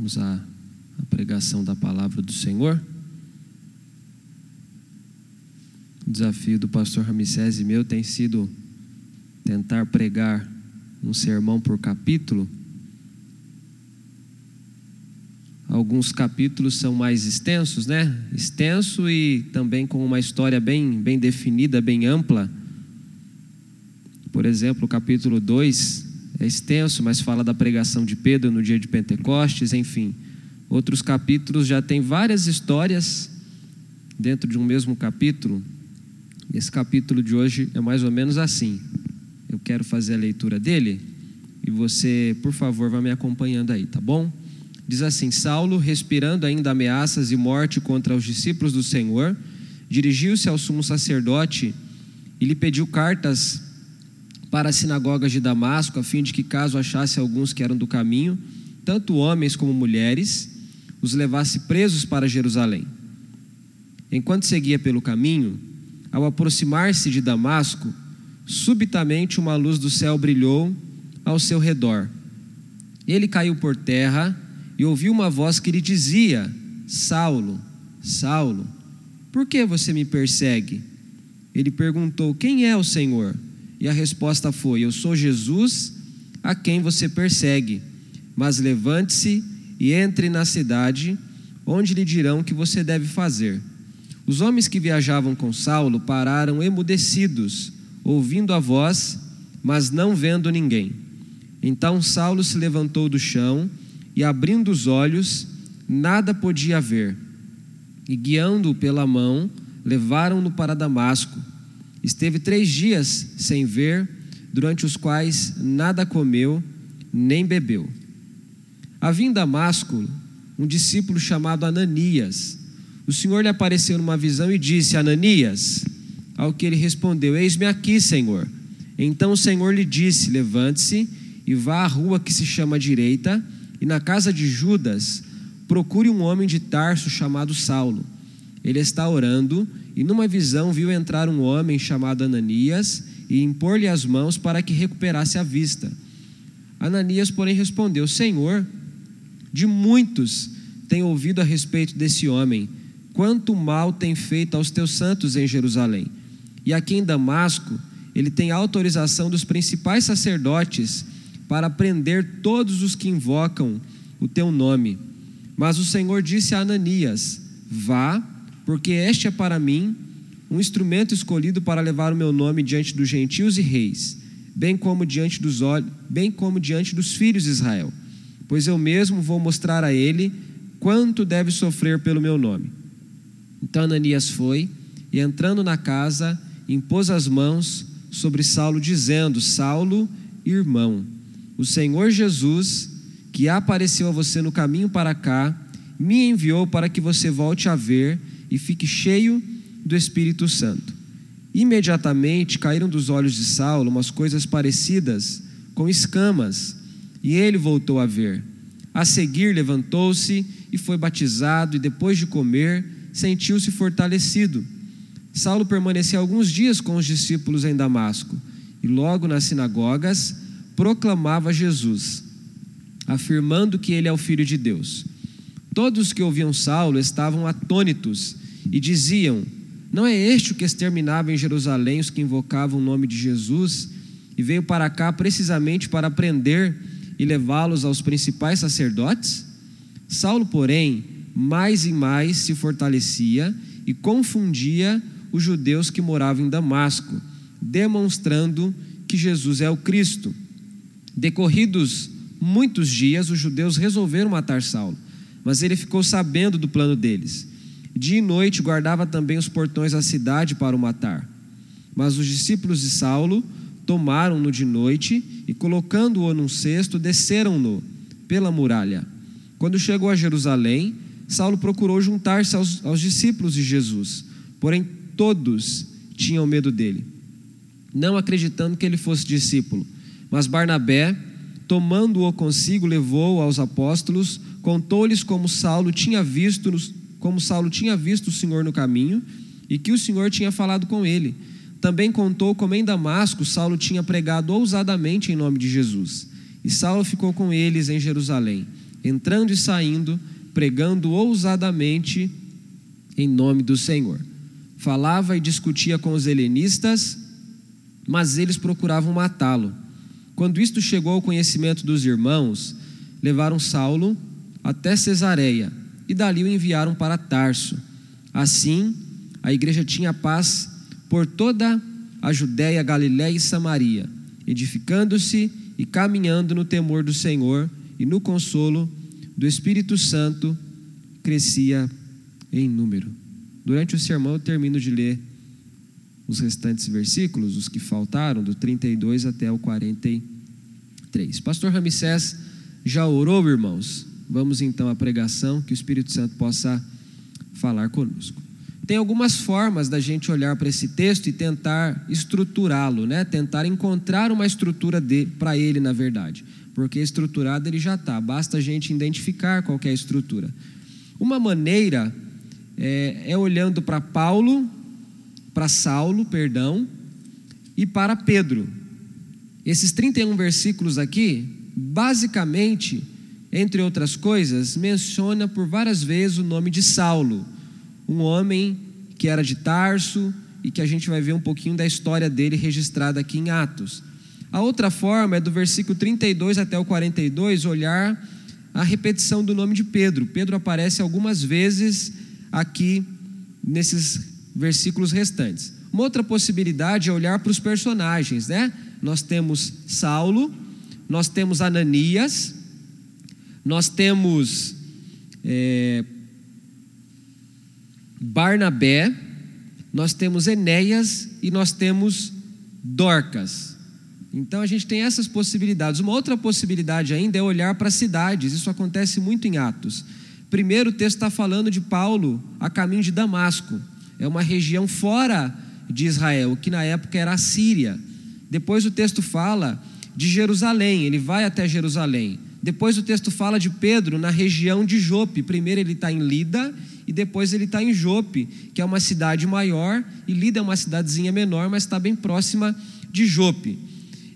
Vamos à, à pregação da palavra do Senhor. O desafio do pastor Ramsés e meu tem sido tentar pregar um sermão por capítulo. Alguns capítulos são mais extensos, né? Extenso e também com uma história bem, bem definida, bem ampla. Por exemplo, o capítulo 2 é extenso, mas fala da pregação de Pedro no dia de Pentecostes, enfim. Outros capítulos já têm várias histórias dentro de um mesmo capítulo. Esse capítulo de hoje é mais ou menos assim. Eu quero fazer a leitura dele e você, por favor, vá me acompanhando aí, tá bom? Diz assim: Saulo, respirando ainda ameaças e morte contra os discípulos do Senhor, dirigiu-se ao sumo sacerdote e lhe pediu cartas para as sinagogas de Damasco, a fim de que, caso achasse alguns que eram do caminho, tanto homens como mulheres, os levasse presos para Jerusalém. Enquanto seguia pelo caminho, ao aproximar-se de Damasco, subitamente uma luz do céu brilhou ao seu redor. Ele caiu por terra e ouviu uma voz que lhe dizia: Saulo, Saulo, por que você me persegue? Ele perguntou: Quem é o Senhor? E a resposta foi: Eu sou Jesus, a quem você persegue. Mas levante-se e entre na cidade, onde lhe dirão o que você deve fazer. Os homens que viajavam com Saulo pararam emudecidos, ouvindo a voz, mas não vendo ninguém. Então Saulo se levantou do chão e, abrindo os olhos, nada podia ver. E guiando-o pela mão, levaram-no para Damasco. Esteve três dias sem ver, durante os quais nada comeu nem bebeu. Havia em Damasco um discípulo chamado Ananias. O Senhor lhe apareceu numa visão e disse: Ananias. Ao que ele respondeu: Eis-me aqui, Senhor. Então o Senhor lhe disse: Levante-se e vá à rua que se chama Direita, e na casa de Judas procure um homem de Tarso chamado Saulo. Ele está orando e numa visão viu entrar um homem chamado Ananias e impor-lhe as mãos para que recuperasse a vista. Ananias, porém, respondeu: Senhor, de muitos tenho ouvido a respeito desse homem, quanto mal tem feito aos teus santos em Jerusalém. E aqui em Damasco, ele tem autorização dos principais sacerdotes para prender todos os que invocam o teu nome. Mas o Senhor disse a Ananias: Vá porque este é para mim um instrumento escolhido para levar o meu nome diante dos gentios e reis, bem como diante dos olhos, bem como diante dos filhos de Israel. Pois eu mesmo vou mostrar a ele quanto deve sofrer pelo meu nome. Então Ananias foi e entrando na casa, impôs as mãos sobre Saulo dizendo: Saulo, irmão, o Senhor Jesus, que apareceu a você no caminho para cá, me enviou para que você volte a ver e fique cheio do Espírito Santo. Imediatamente caíram dos olhos de Saulo umas coisas parecidas com escamas, e ele voltou a ver. A seguir, levantou-se e foi batizado, e depois de comer, sentiu-se fortalecido. Saulo permaneceu alguns dias com os discípulos em Damasco, e logo nas sinagogas proclamava Jesus, afirmando que ele é o Filho de Deus. Todos que ouviam Saulo estavam atônitos e diziam: Não é este o que exterminava em Jerusalém os que invocavam o nome de Jesus e veio para cá precisamente para prender e levá-los aos principais sacerdotes? Saulo, porém, mais e mais se fortalecia e confundia os judeus que moravam em Damasco, demonstrando que Jesus é o Cristo. Decorridos muitos dias, os judeus resolveram matar Saulo, mas ele ficou sabendo do plano deles Dia e noite guardava também os portões da cidade para o matar. Mas os discípulos de Saulo tomaram-no de noite e, colocando-o num cesto, desceram-no pela muralha. Quando chegou a Jerusalém, Saulo procurou juntar-se aos, aos discípulos de Jesus, porém todos tinham medo dele, não acreditando que ele fosse discípulo. Mas Barnabé, tomando-o consigo, levou-o aos apóstolos, contou-lhes como Saulo tinha visto como Saulo tinha visto o Senhor no caminho e que o Senhor tinha falado com ele. Também contou como em Damasco Saulo tinha pregado ousadamente em nome de Jesus. E Saulo ficou com eles em Jerusalém. entrando e saindo, pregando ousadamente em nome do Senhor. Falava e discutia com os helenistas, mas eles procuravam matá-lo. Quando isto chegou ao conhecimento dos irmãos, levaram Saulo até Cesareia e dali o enviaram para Tarso. Assim, a igreja tinha paz por toda a Judéia, Galiléia e Samaria, edificando-se e caminhando no temor do Senhor e no consolo do Espírito Santo, crescia em número. Durante o sermão eu termino de ler os restantes versículos, os que faltaram, do 32 até o 43. Pastor Ramsés já orou, irmãos? Vamos então à pregação, que o Espírito Santo possa falar conosco. Tem algumas formas da gente olhar para esse texto e tentar estruturá-lo, né? tentar encontrar uma estrutura para ele, na verdade. Porque estruturado ele já está, basta a gente identificar qual é a estrutura. Uma maneira é, é olhando para Paulo, para Saulo, perdão, e para Pedro. Esses 31 versículos aqui, basicamente, entre outras coisas, menciona por várias vezes o nome de Saulo, um homem que era de Tarso e que a gente vai ver um pouquinho da história dele registrada aqui em Atos. A outra forma é do versículo 32 até o 42 olhar a repetição do nome de Pedro. Pedro aparece algumas vezes aqui nesses versículos restantes. Uma outra possibilidade é olhar para os personagens, né? Nós temos Saulo, nós temos Ananias, nós temos é, Barnabé, nós temos Enéas e nós temos Dorcas. Então a gente tem essas possibilidades. Uma outra possibilidade ainda é olhar para cidades, isso acontece muito em Atos. Primeiro, o texto está falando de Paulo a caminho de Damasco, é uma região fora de Israel, que na época era a Síria. Depois o texto fala de Jerusalém, ele vai até Jerusalém. Depois o texto fala de Pedro na região de Jope. Primeiro ele está em Lida e depois ele está em Jope, que é uma cidade maior, e Lida é uma cidadezinha menor, mas está bem próxima de Jope.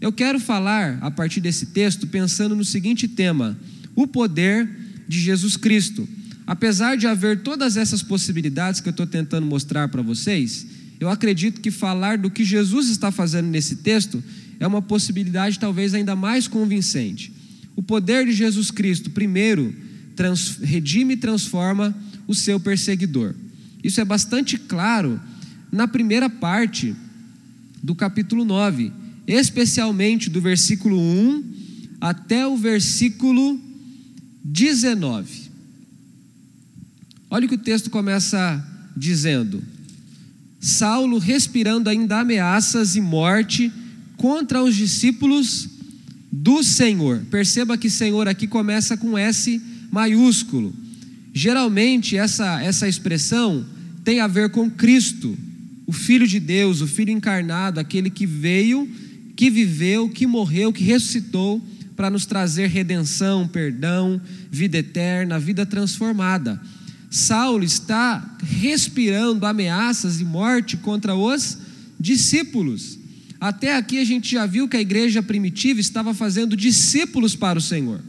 Eu quero falar, a partir desse texto, pensando no seguinte tema: o poder de Jesus Cristo. Apesar de haver todas essas possibilidades que eu estou tentando mostrar para vocês, eu acredito que falar do que Jesus está fazendo nesse texto é uma possibilidade talvez ainda mais convincente. O poder de Jesus Cristo, primeiro, trans, redime e transforma o seu perseguidor. Isso é bastante claro na primeira parte do capítulo 9, especialmente do versículo 1 até o versículo 19. Olha o que o texto começa dizendo: Saulo, respirando ainda ameaças e morte contra os discípulos do Senhor. Perceba que Senhor aqui começa com S maiúsculo. Geralmente essa, essa expressão tem a ver com Cristo, o Filho de Deus, o Filho encarnado, aquele que veio, que viveu, que morreu, que ressuscitou para nos trazer redenção, perdão, vida eterna, vida transformada. Saulo está respirando ameaças e morte contra os discípulos. Até aqui a gente já viu que a igreja primitiva estava fazendo discípulos para o Senhor.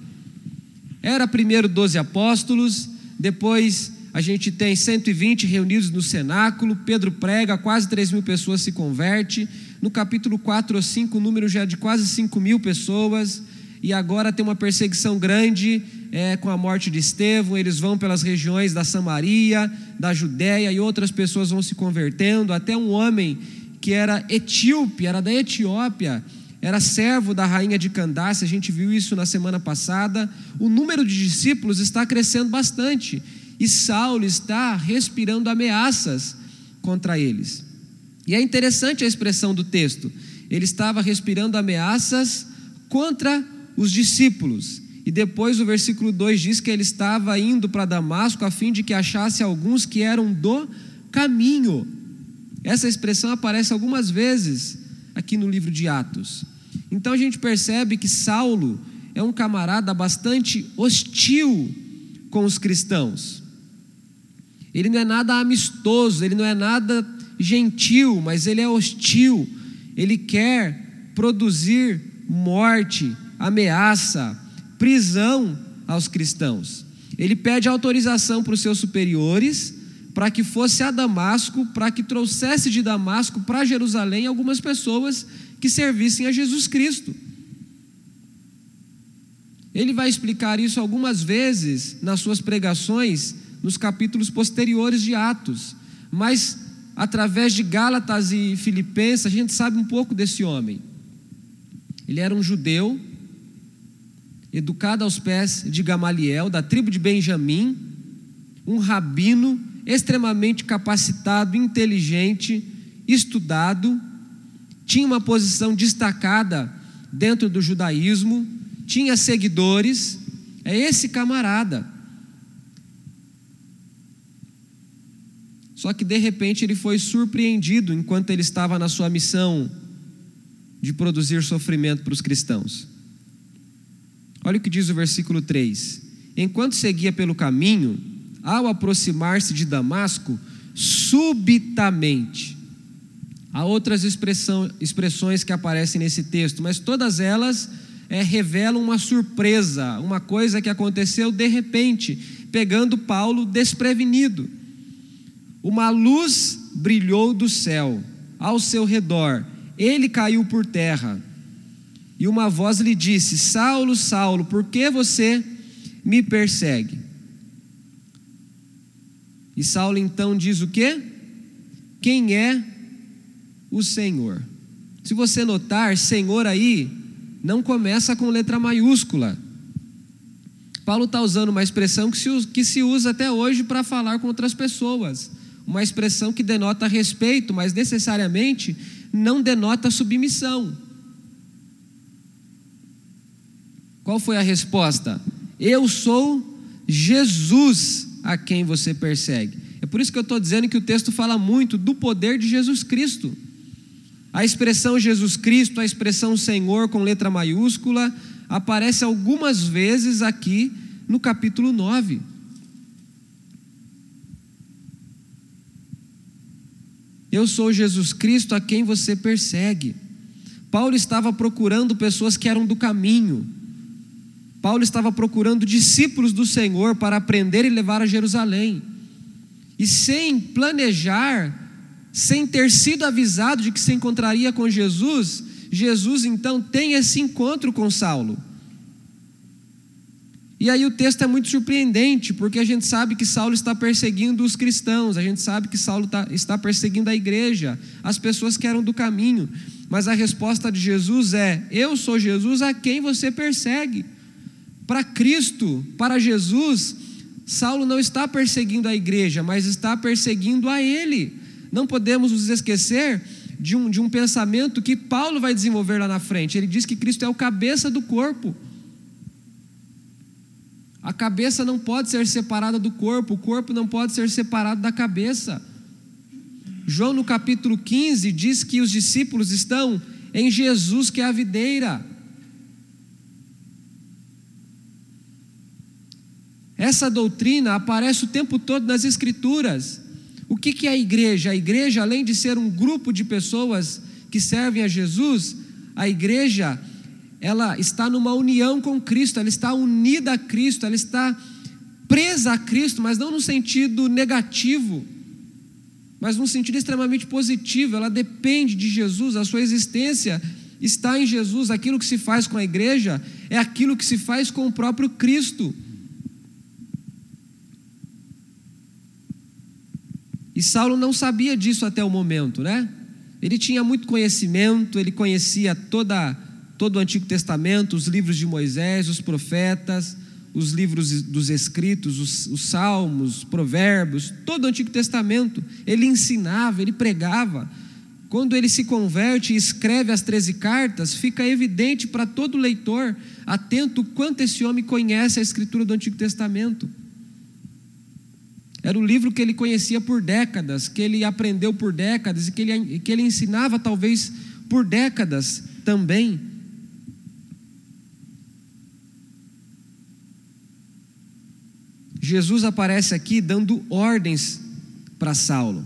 Era primeiro 12 apóstolos, depois a gente tem 120 reunidos no cenáculo, Pedro prega, quase 3 mil pessoas se converte. No capítulo 4 ou 5, o número já é de quase 5 mil pessoas. E agora tem uma perseguição grande é, com a morte de Estevão. Eles vão pelas regiões da Samaria, da Judéia, e outras pessoas vão se convertendo. Até um homem que era etíope, era da Etiópia, era servo da rainha de Candace, a gente viu isso na semana passada. O número de discípulos está crescendo bastante e Saulo está respirando ameaças contra eles. E é interessante a expressão do texto. Ele estava respirando ameaças contra os discípulos. E depois o versículo 2 diz que ele estava indo para Damasco a fim de que achasse alguns que eram do caminho. Essa expressão aparece algumas vezes aqui no livro de Atos. Então a gente percebe que Saulo é um camarada bastante hostil com os cristãos. Ele não é nada amistoso, ele não é nada gentil, mas ele é hostil. Ele quer produzir morte, ameaça, prisão aos cristãos. Ele pede autorização para os seus superiores para que fosse a Damasco, para que trouxesse de Damasco para Jerusalém algumas pessoas que servissem a Jesus Cristo. Ele vai explicar isso algumas vezes nas suas pregações, nos capítulos posteriores de Atos, mas através de Gálatas e Filipenses, a gente sabe um pouco desse homem. Ele era um judeu, educado aos pés de Gamaliel, da tribo de Benjamim, um rabino extremamente capacitado, inteligente, estudado, tinha uma posição destacada dentro do judaísmo, tinha seguidores. É esse camarada. Só que de repente ele foi surpreendido enquanto ele estava na sua missão de produzir sofrimento para os cristãos. Olha o que diz o versículo 3: Enquanto seguia pelo caminho, ao aproximar-se de Damasco, subitamente. Há outras expressão, expressões que aparecem nesse texto, mas todas elas é, revelam uma surpresa, uma coisa que aconteceu de repente, pegando Paulo desprevenido. Uma luz brilhou do céu ao seu redor, ele caiu por terra. E uma voz lhe disse: Saulo, Saulo, por que você me persegue? E Saulo então diz o quê? Quem é o Senhor? Se você notar, Senhor aí não começa com letra maiúscula. Paulo está usando uma expressão que se, usa, que se usa até hoje para falar com outras pessoas. Uma expressão que denota respeito, mas necessariamente não denota submissão. Qual foi a resposta? Eu sou Jesus a quem você persegue. É por isso que eu estou dizendo que o texto fala muito do poder de Jesus Cristo. A expressão Jesus Cristo, a expressão Senhor com letra maiúscula, aparece algumas vezes aqui no capítulo 9. Eu sou Jesus Cristo a quem você persegue. Paulo estava procurando pessoas que eram do caminho, Paulo estava procurando discípulos do Senhor para aprender e levar a Jerusalém. E sem planejar, sem ter sido avisado de que se encontraria com Jesus, Jesus então tem esse encontro com Saulo. E aí o texto é muito surpreendente, porque a gente sabe que Saulo está perseguindo os cristãos, a gente sabe que Saulo tá, está perseguindo a igreja, as pessoas que eram do caminho. Mas a resposta de Jesus é: Eu sou Jesus a quem você persegue. Para Cristo, para Jesus, Saulo não está perseguindo a igreja, mas está perseguindo a ele. Não podemos nos esquecer de um, de um pensamento que Paulo vai desenvolver lá na frente. Ele diz que Cristo é o cabeça do corpo. A cabeça não pode ser separada do corpo, o corpo não pode ser separado da cabeça. João, no capítulo 15, diz que os discípulos estão em Jesus, que é a videira. Essa doutrina aparece o tempo todo nas Escrituras. O que é a igreja? A igreja, além de ser um grupo de pessoas que servem a Jesus, a igreja, ela está numa união com Cristo, ela está unida a Cristo, ela está presa a Cristo, mas não no sentido negativo, mas num sentido extremamente positivo. Ela depende de Jesus, a sua existência está em Jesus. Aquilo que se faz com a igreja é aquilo que se faz com o próprio Cristo. E Saulo não sabia disso até o momento, né? Ele tinha muito conhecimento, ele conhecia toda, todo o Antigo Testamento, os livros de Moisés, os profetas, os livros dos escritos, os, os salmos, provérbios, todo o Antigo Testamento. Ele ensinava, ele pregava. Quando ele se converte e escreve as 13 cartas, fica evidente para todo leitor, atento, o quanto esse homem conhece a escritura do Antigo Testamento. Era o livro que ele conhecia por décadas, que ele aprendeu por décadas e que ele, que ele ensinava talvez por décadas também. Jesus aparece aqui dando ordens para Saulo.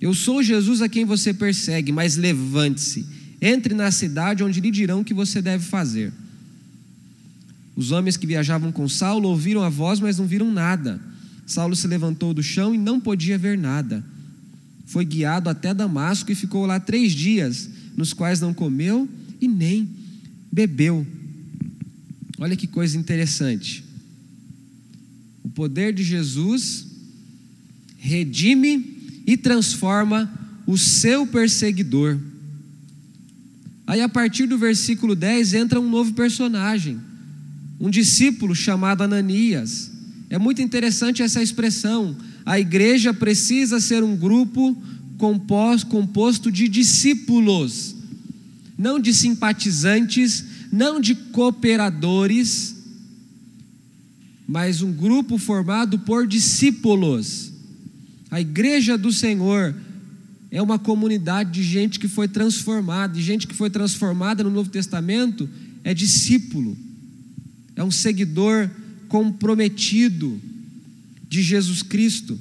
Eu sou Jesus a quem você persegue, mas levante-se, entre na cidade onde lhe dirão o que você deve fazer. Os homens que viajavam com Saulo ouviram a voz, mas não viram nada. Saulo se levantou do chão e não podia ver nada. Foi guiado até Damasco e ficou lá três dias, nos quais não comeu e nem bebeu. Olha que coisa interessante. O poder de Jesus redime e transforma o seu perseguidor. Aí, a partir do versículo 10, entra um novo personagem, um discípulo chamado Ananias. É muito interessante essa expressão. A igreja precisa ser um grupo composto de discípulos, não de simpatizantes, não de cooperadores, mas um grupo formado por discípulos. A igreja do Senhor é uma comunidade de gente que foi transformada, de gente que foi transformada no Novo Testamento é discípulo, é um seguidor comprometido de Jesus Cristo.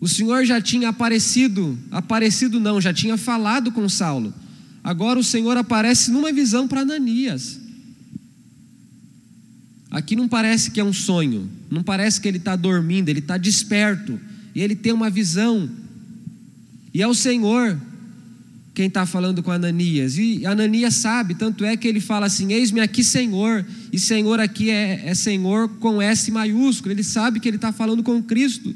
O Senhor já tinha aparecido, aparecido não, já tinha falado com Saulo. Agora o Senhor aparece numa visão para Ananias. Aqui não parece que é um sonho, não parece que ele está dormindo, ele está desperto e ele tem uma visão e é o Senhor quem está falando com Ananias. E Ananias sabe, tanto é que ele fala assim: Eis-me aqui, Senhor. E Senhor aqui é, é Senhor com S maiúsculo. Ele sabe que ele está falando com Cristo.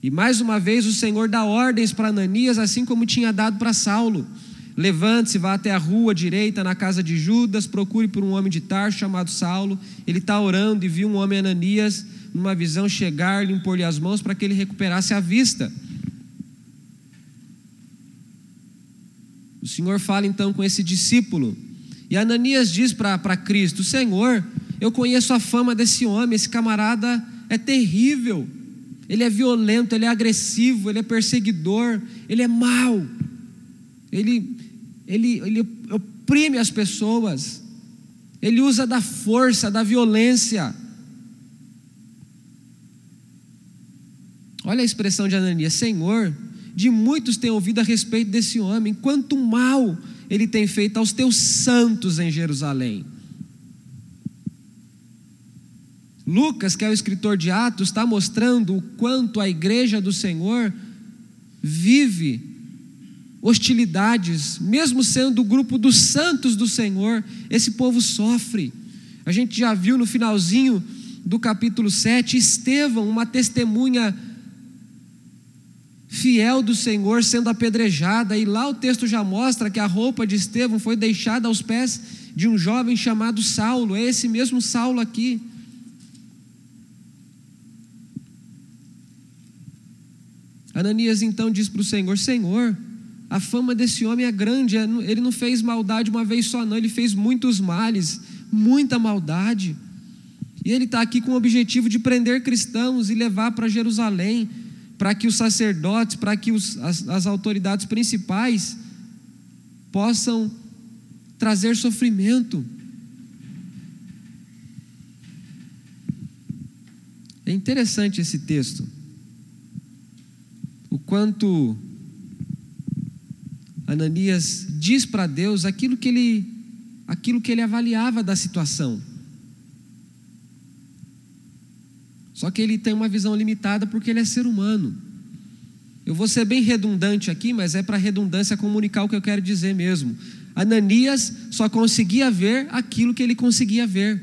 E mais uma vez o Senhor dá ordens para Ananias, assim como tinha dado para Saulo. Levante-se, vá até a rua direita, na casa de Judas, procure por um homem de Tarso chamado Saulo. Ele está orando e viu um homem Ananias, numa visão, chegar-lhe, impor-lhe as mãos para que ele recuperasse a vista. O Senhor fala então com esse discípulo. E Ananias diz para Cristo: Senhor, eu conheço a fama desse homem, esse camarada é terrível. Ele é violento, ele é agressivo, ele é perseguidor, ele é mau. Ele, ele, ele oprime as pessoas. Ele usa da força, da violência. Olha a expressão de Ananias: Senhor, de muitos tem ouvido a respeito desse homem, quanto mal ele tem feito aos teus santos em Jerusalém. Lucas, que é o escritor de Atos, está mostrando o quanto a igreja do Senhor vive hostilidades, mesmo sendo o grupo dos santos do Senhor, esse povo sofre. A gente já viu no finalzinho do capítulo 7, Estevão, uma testemunha fiel do Senhor sendo apedrejada, e lá o texto já mostra que a roupa de Estevão foi deixada aos pés de um jovem chamado Saulo, é esse mesmo Saulo aqui. Ananias então diz para o Senhor: Senhor, a fama desse homem é grande, é, ele não fez maldade uma vez só, não, ele fez muitos males, muita maldade. E ele está aqui com o objetivo de prender cristãos e levar para Jerusalém para que os sacerdotes, para que os, as, as autoridades principais possam trazer sofrimento. É interessante esse texto. O quanto Ananias diz para Deus aquilo que ele aquilo que ele avaliava da situação. Só que ele tem uma visão limitada porque ele é ser humano. Eu vou ser bem redundante aqui, mas é para redundância comunicar o que eu quero dizer mesmo. Ananias só conseguia ver aquilo que ele conseguia ver.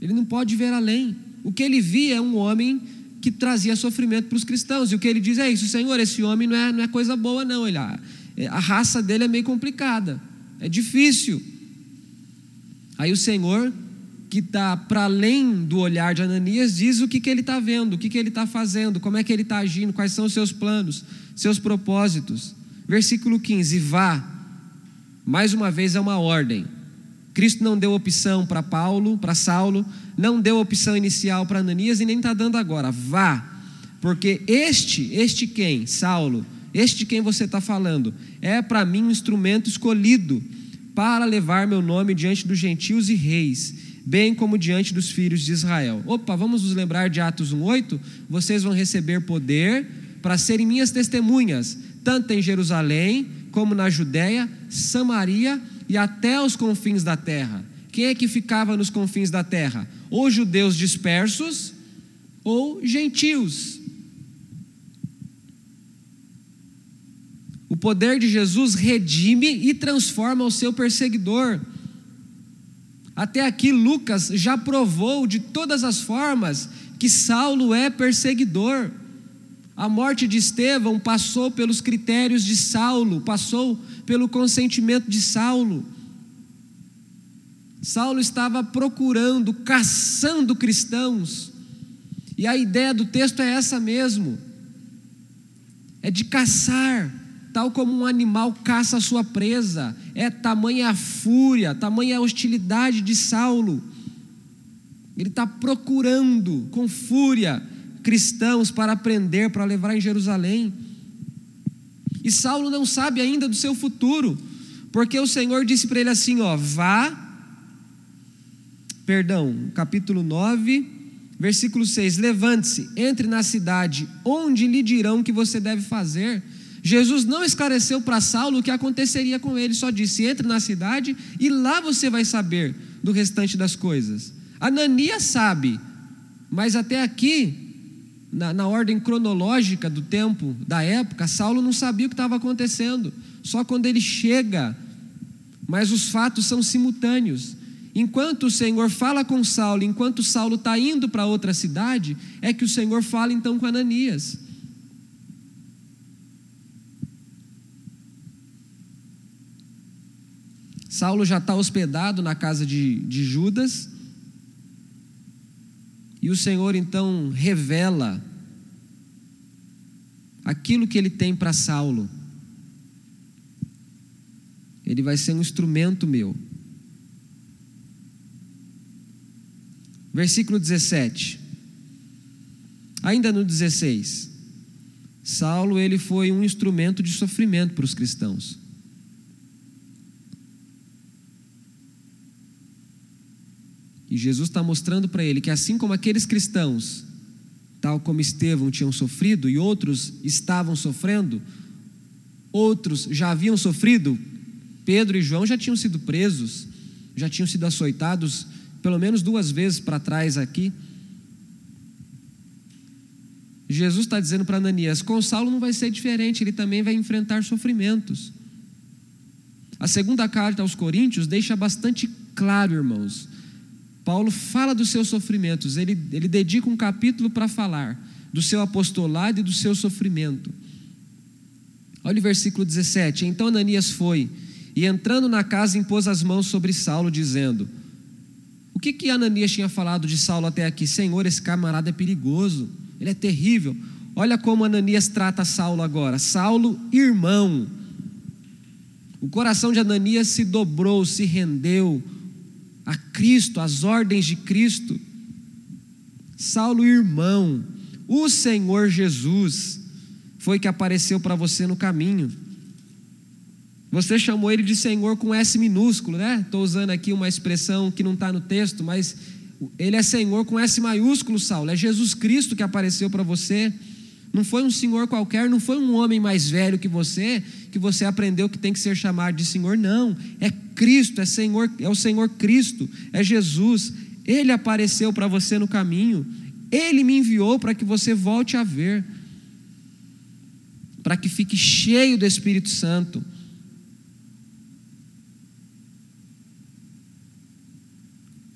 Ele não pode ver além. O que ele via é um homem que trazia sofrimento para os cristãos. E o que ele diz é isso, Senhor, esse homem não é, não é coisa boa, não. Ele, a, a raça dele é meio complicada, é difícil. Aí o Senhor que está para além do olhar de Ananias, diz o que, que ele está vendo, o que, que ele está fazendo, como é que ele está agindo, quais são os seus planos, seus propósitos. Versículo 15: Vá, mais uma vez é uma ordem. Cristo não deu opção para Paulo, para Saulo, não deu opção inicial para Ananias e nem está dando agora. Vá, porque este, este quem? Saulo, este quem você está falando, é para mim um instrumento escolhido para levar meu nome diante dos gentios e reis bem como diante dos filhos de Israel. Opa, vamos nos lembrar de Atos 1:8? Vocês vão receber poder para serem minhas testemunhas, tanto em Jerusalém como na Judéia, Samaria e até os confins da terra. quem é que ficava nos confins da terra? Ou judeus dispersos ou gentios. O poder de Jesus redime e transforma o seu perseguidor. Até aqui, Lucas já provou de todas as formas que Saulo é perseguidor. A morte de Estevão passou pelos critérios de Saulo, passou pelo consentimento de Saulo. Saulo estava procurando, caçando cristãos, e a ideia do texto é essa mesmo: é de caçar, tal como um animal caça a sua presa, é tamanha a fúria, tamanha a hostilidade de Saulo. Ele está procurando com fúria cristãos para aprender, para levar em Jerusalém. E Saulo não sabe ainda do seu futuro, porque o Senhor disse para ele assim: ó, vá, perdão, capítulo 9, versículo 6: levante-se, entre na cidade, onde lhe dirão que você deve fazer. Jesus não esclareceu para Saulo o que aconteceria com ele, só disse: entre na cidade e lá você vai saber do restante das coisas. Ananias sabe, mas até aqui na, na, ordem cronológica do tempo, da época, Saulo não sabia o que estava acontecendo, só quando ele chega, mas os fatos são simultâneos. Enquanto o Senhor fala com Saulo, enquanto Saulo está indo para outra cidade, é que o Senhor fala então com Ananias. Saulo já está hospedado na casa de, de Judas, e o Senhor então revela aquilo que ele tem para Saulo. Ele vai ser um instrumento meu. Versículo 17. Ainda no 16. Saulo ele foi um instrumento de sofrimento para os cristãos. E Jesus está mostrando para ele que, assim como aqueles cristãos, tal como Estevão, tinham sofrido e outros estavam sofrendo, outros já haviam sofrido, Pedro e João já tinham sido presos, já tinham sido açoitados pelo menos duas vezes para trás aqui. Jesus está dizendo para Ananias: com Saulo não vai ser diferente, ele também vai enfrentar sofrimentos. A segunda carta aos Coríntios deixa bastante claro, irmãos, Paulo fala dos seus sofrimentos, ele, ele dedica um capítulo para falar do seu apostolado e do seu sofrimento. Olha o versículo 17: Então Ananias foi e entrando na casa impôs as mãos sobre Saulo, dizendo: O que que Ananias tinha falado de Saulo até aqui? Senhor, esse camarada é perigoso, ele é terrível. Olha como Ananias trata Saulo agora: Saulo, irmão. O coração de Ananias se dobrou, se rendeu, a Cristo, as ordens de Cristo. Saulo, irmão, o Senhor Jesus foi que apareceu para você no caminho. Você chamou ele de Senhor com S minúsculo, né? Estou usando aqui uma expressão que não está no texto, mas ele é Senhor com S maiúsculo, Saulo. É Jesus Cristo que apareceu para você. Não foi um senhor qualquer, não foi um homem mais velho que você, que você aprendeu que tem que ser chamado de senhor, não. É Cristo, é Senhor, é o Senhor Cristo, é Jesus. Ele apareceu para você no caminho. Ele me enviou para que você volte a ver. Para que fique cheio do Espírito Santo.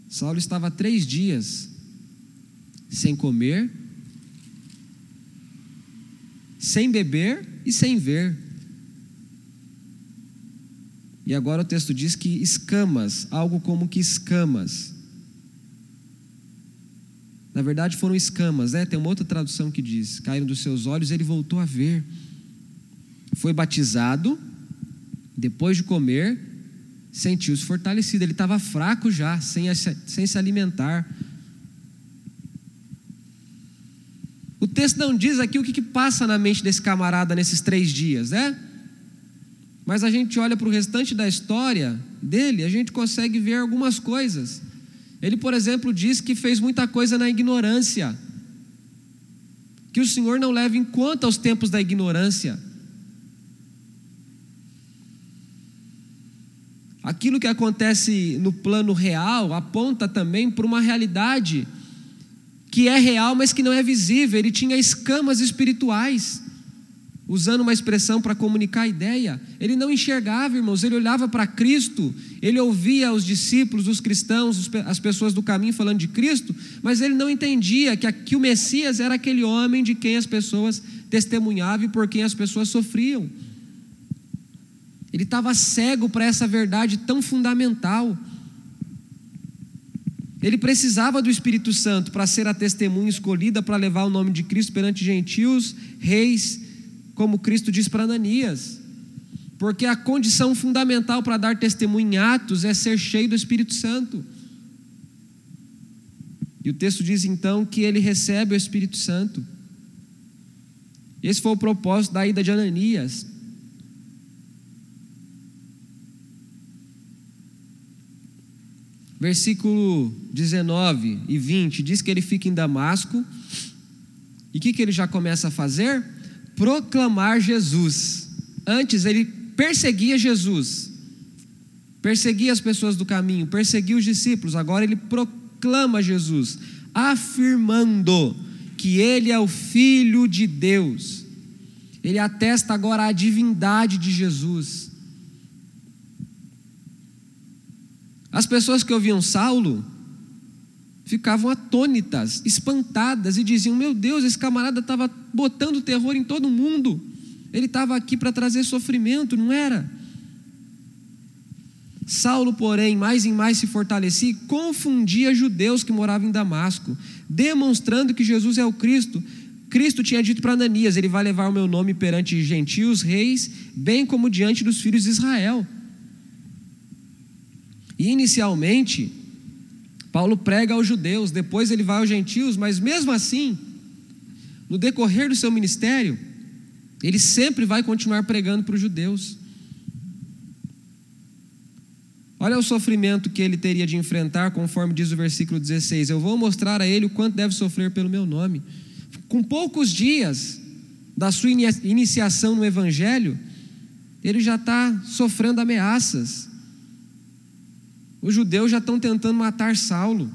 Saulo estava três dias sem comer sem beber e sem ver. E agora o texto diz que escamas, algo como que escamas. Na verdade foram escamas, né? Tem uma outra tradução que diz: caíram dos seus olhos, ele voltou a ver. Foi batizado, depois de comer, sentiu-se fortalecido. Ele estava fraco já, sem, sem se alimentar. O texto não diz aqui o que, que passa na mente desse camarada nesses três dias, né? Mas a gente olha para o restante da história dele, a gente consegue ver algumas coisas. Ele, por exemplo, diz que fez muita coisa na ignorância. Que o Senhor não leva em conta os tempos da ignorância. aquilo que acontece no plano real aponta também para uma realidade que é real, mas que não é visível. Ele tinha escamas espirituais, usando uma expressão para comunicar a ideia. Ele não enxergava, irmãos, ele olhava para Cristo, ele ouvia os discípulos, os cristãos, as pessoas do caminho falando de Cristo, mas ele não entendia que, que o Messias era aquele homem de quem as pessoas testemunhavam e por quem as pessoas sofriam. Ele estava cego para essa verdade tão fundamental. Ele precisava do Espírito Santo para ser a testemunha escolhida para levar o nome de Cristo perante gentios, reis, como Cristo diz para Ananias. Porque a condição fundamental para dar testemunho em Atos é ser cheio do Espírito Santo. E o texto diz então que ele recebe o Espírito Santo. Esse foi o propósito da ida de Ananias. Versículo 19 e 20, diz que ele fica em Damasco. E o que, que ele já começa a fazer? Proclamar Jesus. Antes ele perseguia Jesus, perseguia as pessoas do caminho, perseguia os discípulos. Agora ele proclama Jesus, afirmando que ele é o Filho de Deus. Ele atesta agora a divindade de Jesus. As pessoas que ouviam Saulo ficavam atônitas, espantadas e diziam: Meu Deus, esse camarada estava botando terror em todo mundo. Ele estava aqui para trazer sofrimento, não era? Saulo, porém, mais e mais se fortalecia e confundia judeus que moravam em Damasco, demonstrando que Jesus é o Cristo. Cristo tinha dito para Ananias: Ele vai levar o meu nome perante gentios, reis, bem como diante dos filhos de Israel. E inicialmente, Paulo prega aos judeus, depois ele vai aos gentios, mas mesmo assim, no decorrer do seu ministério, ele sempre vai continuar pregando para os judeus. Olha o sofrimento que ele teria de enfrentar, conforme diz o versículo 16: Eu vou mostrar a ele o quanto deve sofrer pelo meu nome. Com poucos dias da sua iniciação no Evangelho, ele já está sofrendo ameaças, os judeus já estão tentando matar Saulo.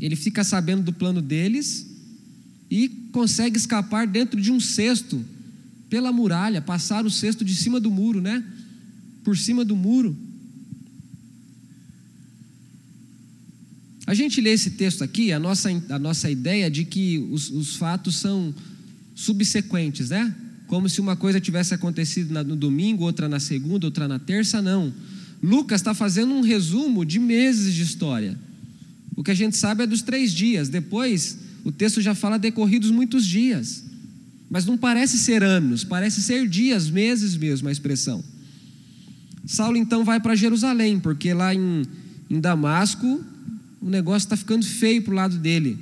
Ele fica sabendo do plano deles e consegue escapar dentro de um cesto pela muralha, passar o cesto de cima do muro, né? Por cima do muro. A gente lê esse texto aqui, a nossa, a nossa ideia de que os, os fatos são subsequentes, né? Como se uma coisa tivesse acontecido no domingo, outra na segunda, outra na terça, não. Lucas está fazendo um resumo de meses de história. O que a gente sabe é dos três dias. Depois, o texto já fala decorridos muitos dias. Mas não parece ser anos, parece ser dias, meses mesmo a expressão. Saulo então vai para Jerusalém, porque lá em, em Damasco o negócio está ficando feio para o lado dele.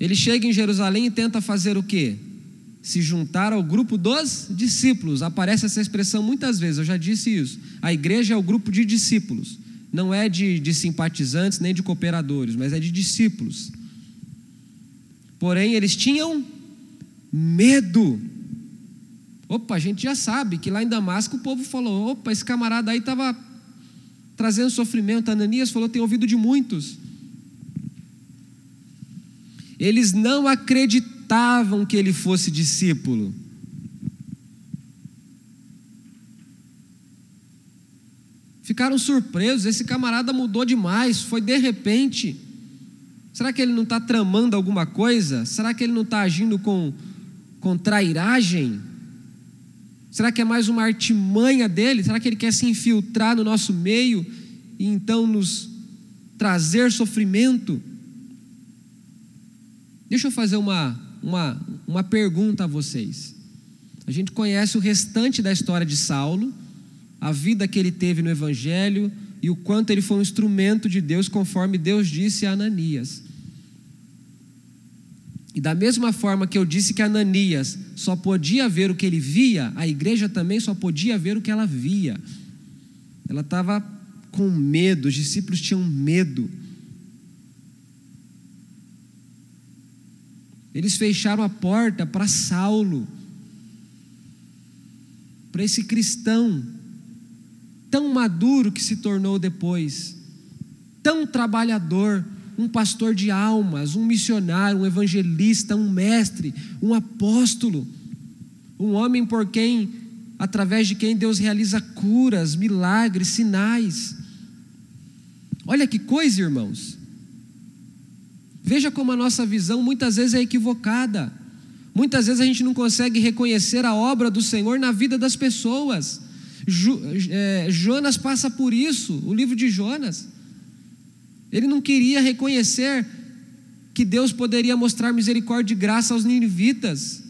Ele chega em Jerusalém e tenta fazer o quê? Se juntar ao grupo dos discípulos. Aparece essa expressão muitas vezes, eu já disse isso. A igreja é o grupo de discípulos, não é de, de simpatizantes nem de cooperadores, mas é de discípulos. Porém, eles tinham medo. Opa, a gente já sabe que lá em Damasco o povo falou: opa, esse camarada aí estava trazendo sofrimento. Ananias falou: tem ouvido de muitos. Eles não acreditaram acreditavam que ele fosse discípulo. Ficaram surpresos, esse camarada mudou demais, foi de repente. Será que ele não está tramando alguma coisa? Será que ele não está agindo com, com trairagem? Será que é mais uma artimanha dele? Será que ele quer se infiltrar no nosso meio e então nos trazer sofrimento? Deixa eu fazer uma uma, uma pergunta a vocês. A gente conhece o restante da história de Saulo, a vida que ele teve no Evangelho e o quanto ele foi um instrumento de Deus, conforme Deus disse a Ananias. E da mesma forma que eu disse que Ananias só podia ver o que ele via, a igreja também só podia ver o que ela via. Ela estava com medo, os discípulos tinham medo. Eles fecharam a porta para Saulo, para esse cristão tão maduro que se tornou depois, tão trabalhador, um pastor de almas, um missionário, um evangelista, um mestre, um apóstolo, um homem por quem, através de quem Deus realiza curas, milagres, sinais. Olha que coisa, irmãos. Veja como a nossa visão muitas vezes é equivocada. Muitas vezes a gente não consegue reconhecer a obra do Senhor na vida das pessoas. é, Jonas passa por isso, o livro de Jonas. Ele não queria reconhecer que Deus poderia mostrar misericórdia e graça aos ninivitas.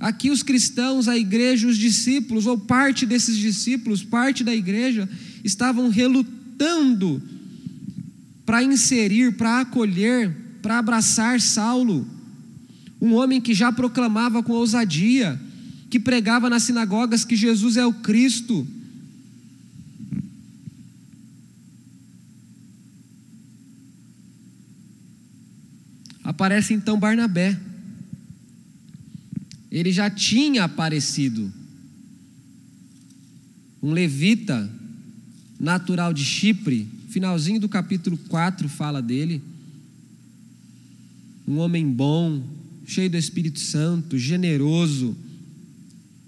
Aqui os cristãos, a igreja, os discípulos, ou parte desses discípulos, parte da igreja, estavam relutando para inserir, para acolher, para abraçar Saulo, um homem que já proclamava com ousadia, que pregava nas sinagogas que Jesus é o Cristo. Aparece então Barnabé. Ele já tinha aparecido. Um levita, natural de Chipre, finalzinho do capítulo 4 fala dele. Um homem bom, cheio do Espírito Santo, generoso,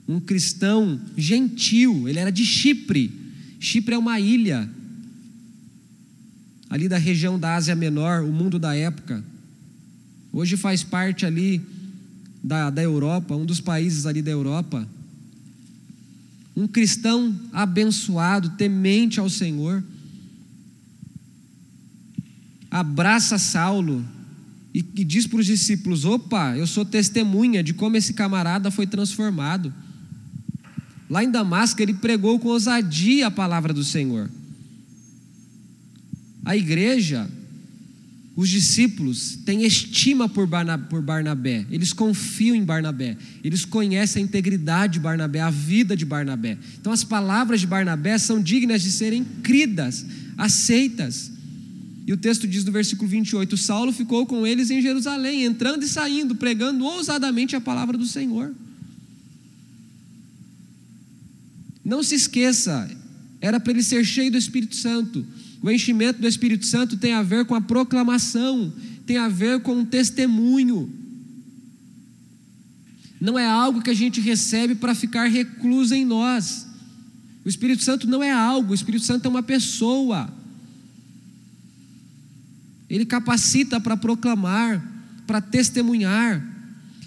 um cristão gentil, ele era de Chipre. Chipre é uma ilha, ali da região da Ásia Menor, o mundo da época. Hoje faz parte ali da, da Europa, um dos países ali da Europa. Um cristão abençoado, temente ao Senhor, abraça Saulo e, e diz para os discípulos: opa, eu sou testemunha de como esse camarada foi transformado. Lá em Damasco, ele pregou com ousadia a palavra do Senhor. A igreja os discípulos têm estima por Barnabé, eles confiam em Barnabé, eles conhecem a integridade de Barnabé, a vida de Barnabé. Então, as palavras de Barnabé são dignas de serem cridas, aceitas. E o texto diz no versículo 28: Saulo ficou com eles em Jerusalém, entrando e saindo, pregando ousadamente a palavra do Senhor. Não se esqueça, era para ele ser cheio do Espírito Santo. O enchimento do Espírito Santo tem a ver com a proclamação, tem a ver com o testemunho. Não é algo que a gente recebe para ficar recluso em nós. O Espírito Santo não é algo, o Espírito Santo é uma pessoa. Ele capacita para proclamar, para testemunhar.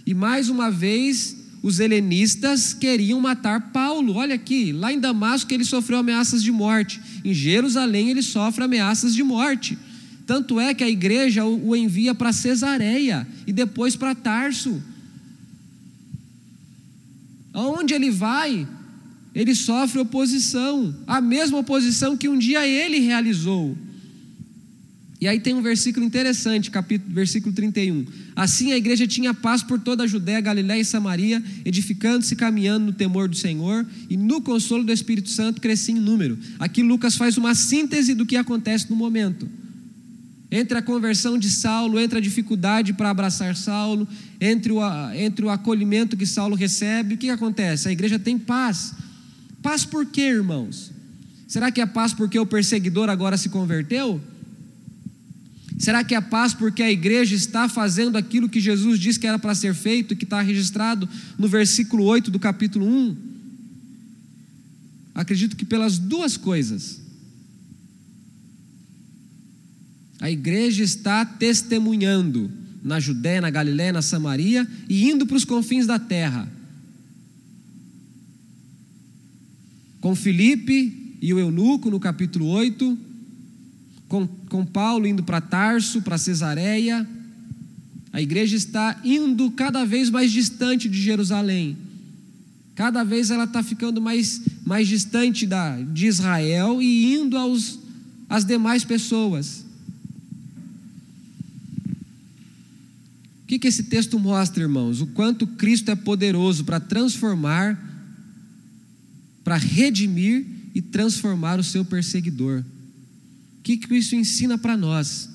E mais uma vez, os helenistas queriam matar Paulo. Olha aqui, lá em Damasco ele sofreu ameaças de morte, em Jerusalém ele sofre ameaças de morte. Tanto é que a igreja o envia para Cesareia e depois para Tarso. Aonde ele vai, ele sofre oposição, a mesma oposição que um dia ele realizou. E aí tem um versículo interessante, capítulo, versículo 31. Assim a igreja tinha paz por toda a Judéia, Galiléia e Samaria, edificando-se, caminhando no temor do Senhor e no consolo do Espírito Santo crescia em número. Aqui Lucas faz uma síntese do que acontece no momento. Entre a conversão de Saulo, entre a dificuldade para abraçar Saulo, entre o, entre o acolhimento que Saulo recebe, o que acontece? A igreja tem paz. Paz por quê, irmãos? Será que é paz porque o perseguidor agora se converteu? Será que é paz porque a igreja está fazendo aquilo que Jesus disse que era para ser feito, que está registrado no versículo 8 do capítulo 1? Acredito que pelas duas coisas. A igreja está testemunhando na Judéia, na Galiléia, na Samaria e indo para os confins da terra. Com Filipe e o eunuco no capítulo 8, com, com Paulo indo para Tarso, para Cesareia. A igreja está indo cada vez mais distante de Jerusalém. Cada vez ela está ficando mais, mais distante da, de Israel e indo aos, às demais pessoas. O que, que esse texto mostra, irmãos? O quanto Cristo é poderoso para transformar, para redimir e transformar o seu perseguidor que, que isso ensina para nós?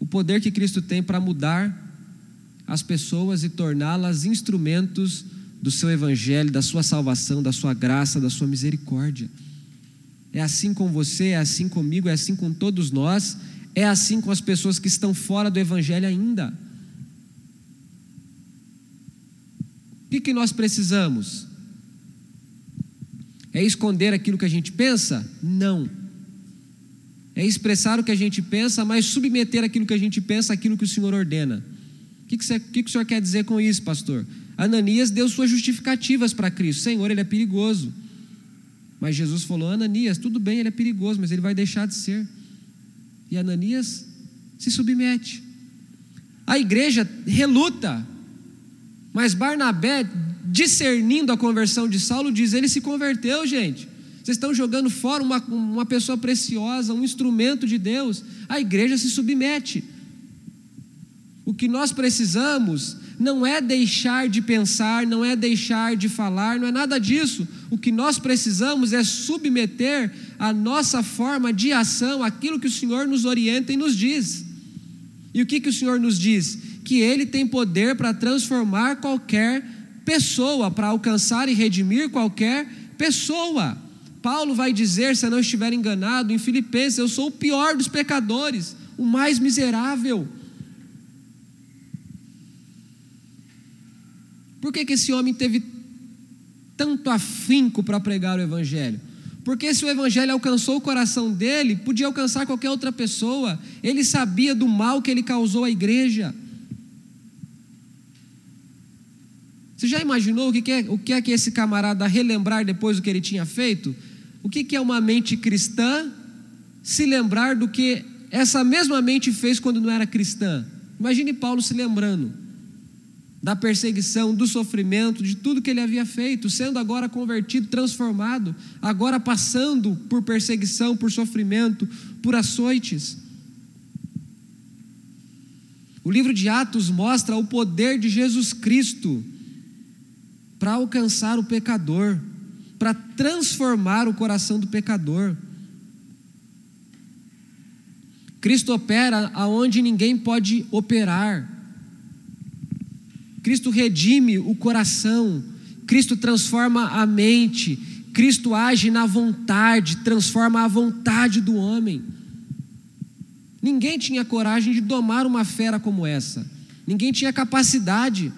O poder que Cristo tem para mudar as pessoas e torná-las instrumentos do seu evangelho, da sua salvação, da sua graça, da sua misericórdia. É assim com você, é assim comigo, é assim com todos nós, é assim com as pessoas que estão fora do evangelho ainda. O que, que nós precisamos? É esconder aquilo que a gente pensa? Não. É expressar o que a gente pensa, mas submeter aquilo que a gente pensa àquilo que o Senhor ordena. O que, que, que, que o Senhor quer dizer com isso, pastor? Ananias deu suas justificativas para Cristo. Senhor, ele é perigoso. Mas Jesus falou: Ananias, tudo bem, ele é perigoso, mas ele vai deixar de ser. E Ananias se submete. A igreja reluta, mas Barnabé, discernindo a conversão de Saulo, diz: ele se converteu, gente. Vocês estão jogando fora uma, uma pessoa preciosa, um instrumento de Deus. A igreja se submete. O que nós precisamos não é deixar de pensar, não é deixar de falar, não é nada disso. O que nós precisamos é submeter a nossa forma de ação àquilo que o Senhor nos orienta e nos diz. E o que, que o Senhor nos diz? Que Ele tem poder para transformar qualquer pessoa, para alcançar e redimir qualquer pessoa. Paulo vai dizer, se eu não estiver enganado, em Filipenses: Eu sou o pior dos pecadores, o mais miserável. Por que, que esse homem teve tanto afinco para pregar o Evangelho? Porque se o Evangelho alcançou o coração dele, podia alcançar qualquer outra pessoa. Ele sabia do mal que ele causou à igreja. Você já imaginou o que é, o que é que esse camarada relembrar depois do que ele tinha feito? O que é uma mente cristã se lembrar do que essa mesma mente fez quando não era cristã? Imagine Paulo se lembrando da perseguição, do sofrimento, de tudo que ele havia feito, sendo agora convertido, transformado, agora passando por perseguição, por sofrimento, por açoites. O livro de Atos mostra o poder de Jesus Cristo para alcançar o pecador para transformar o coração do pecador. Cristo opera aonde ninguém pode operar. Cristo redime o coração. Cristo transforma a mente. Cristo age na vontade, transforma a vontade do homem. Ninguém tinha coragem de domar uma fera como essa. Ninguém tinha capacidade.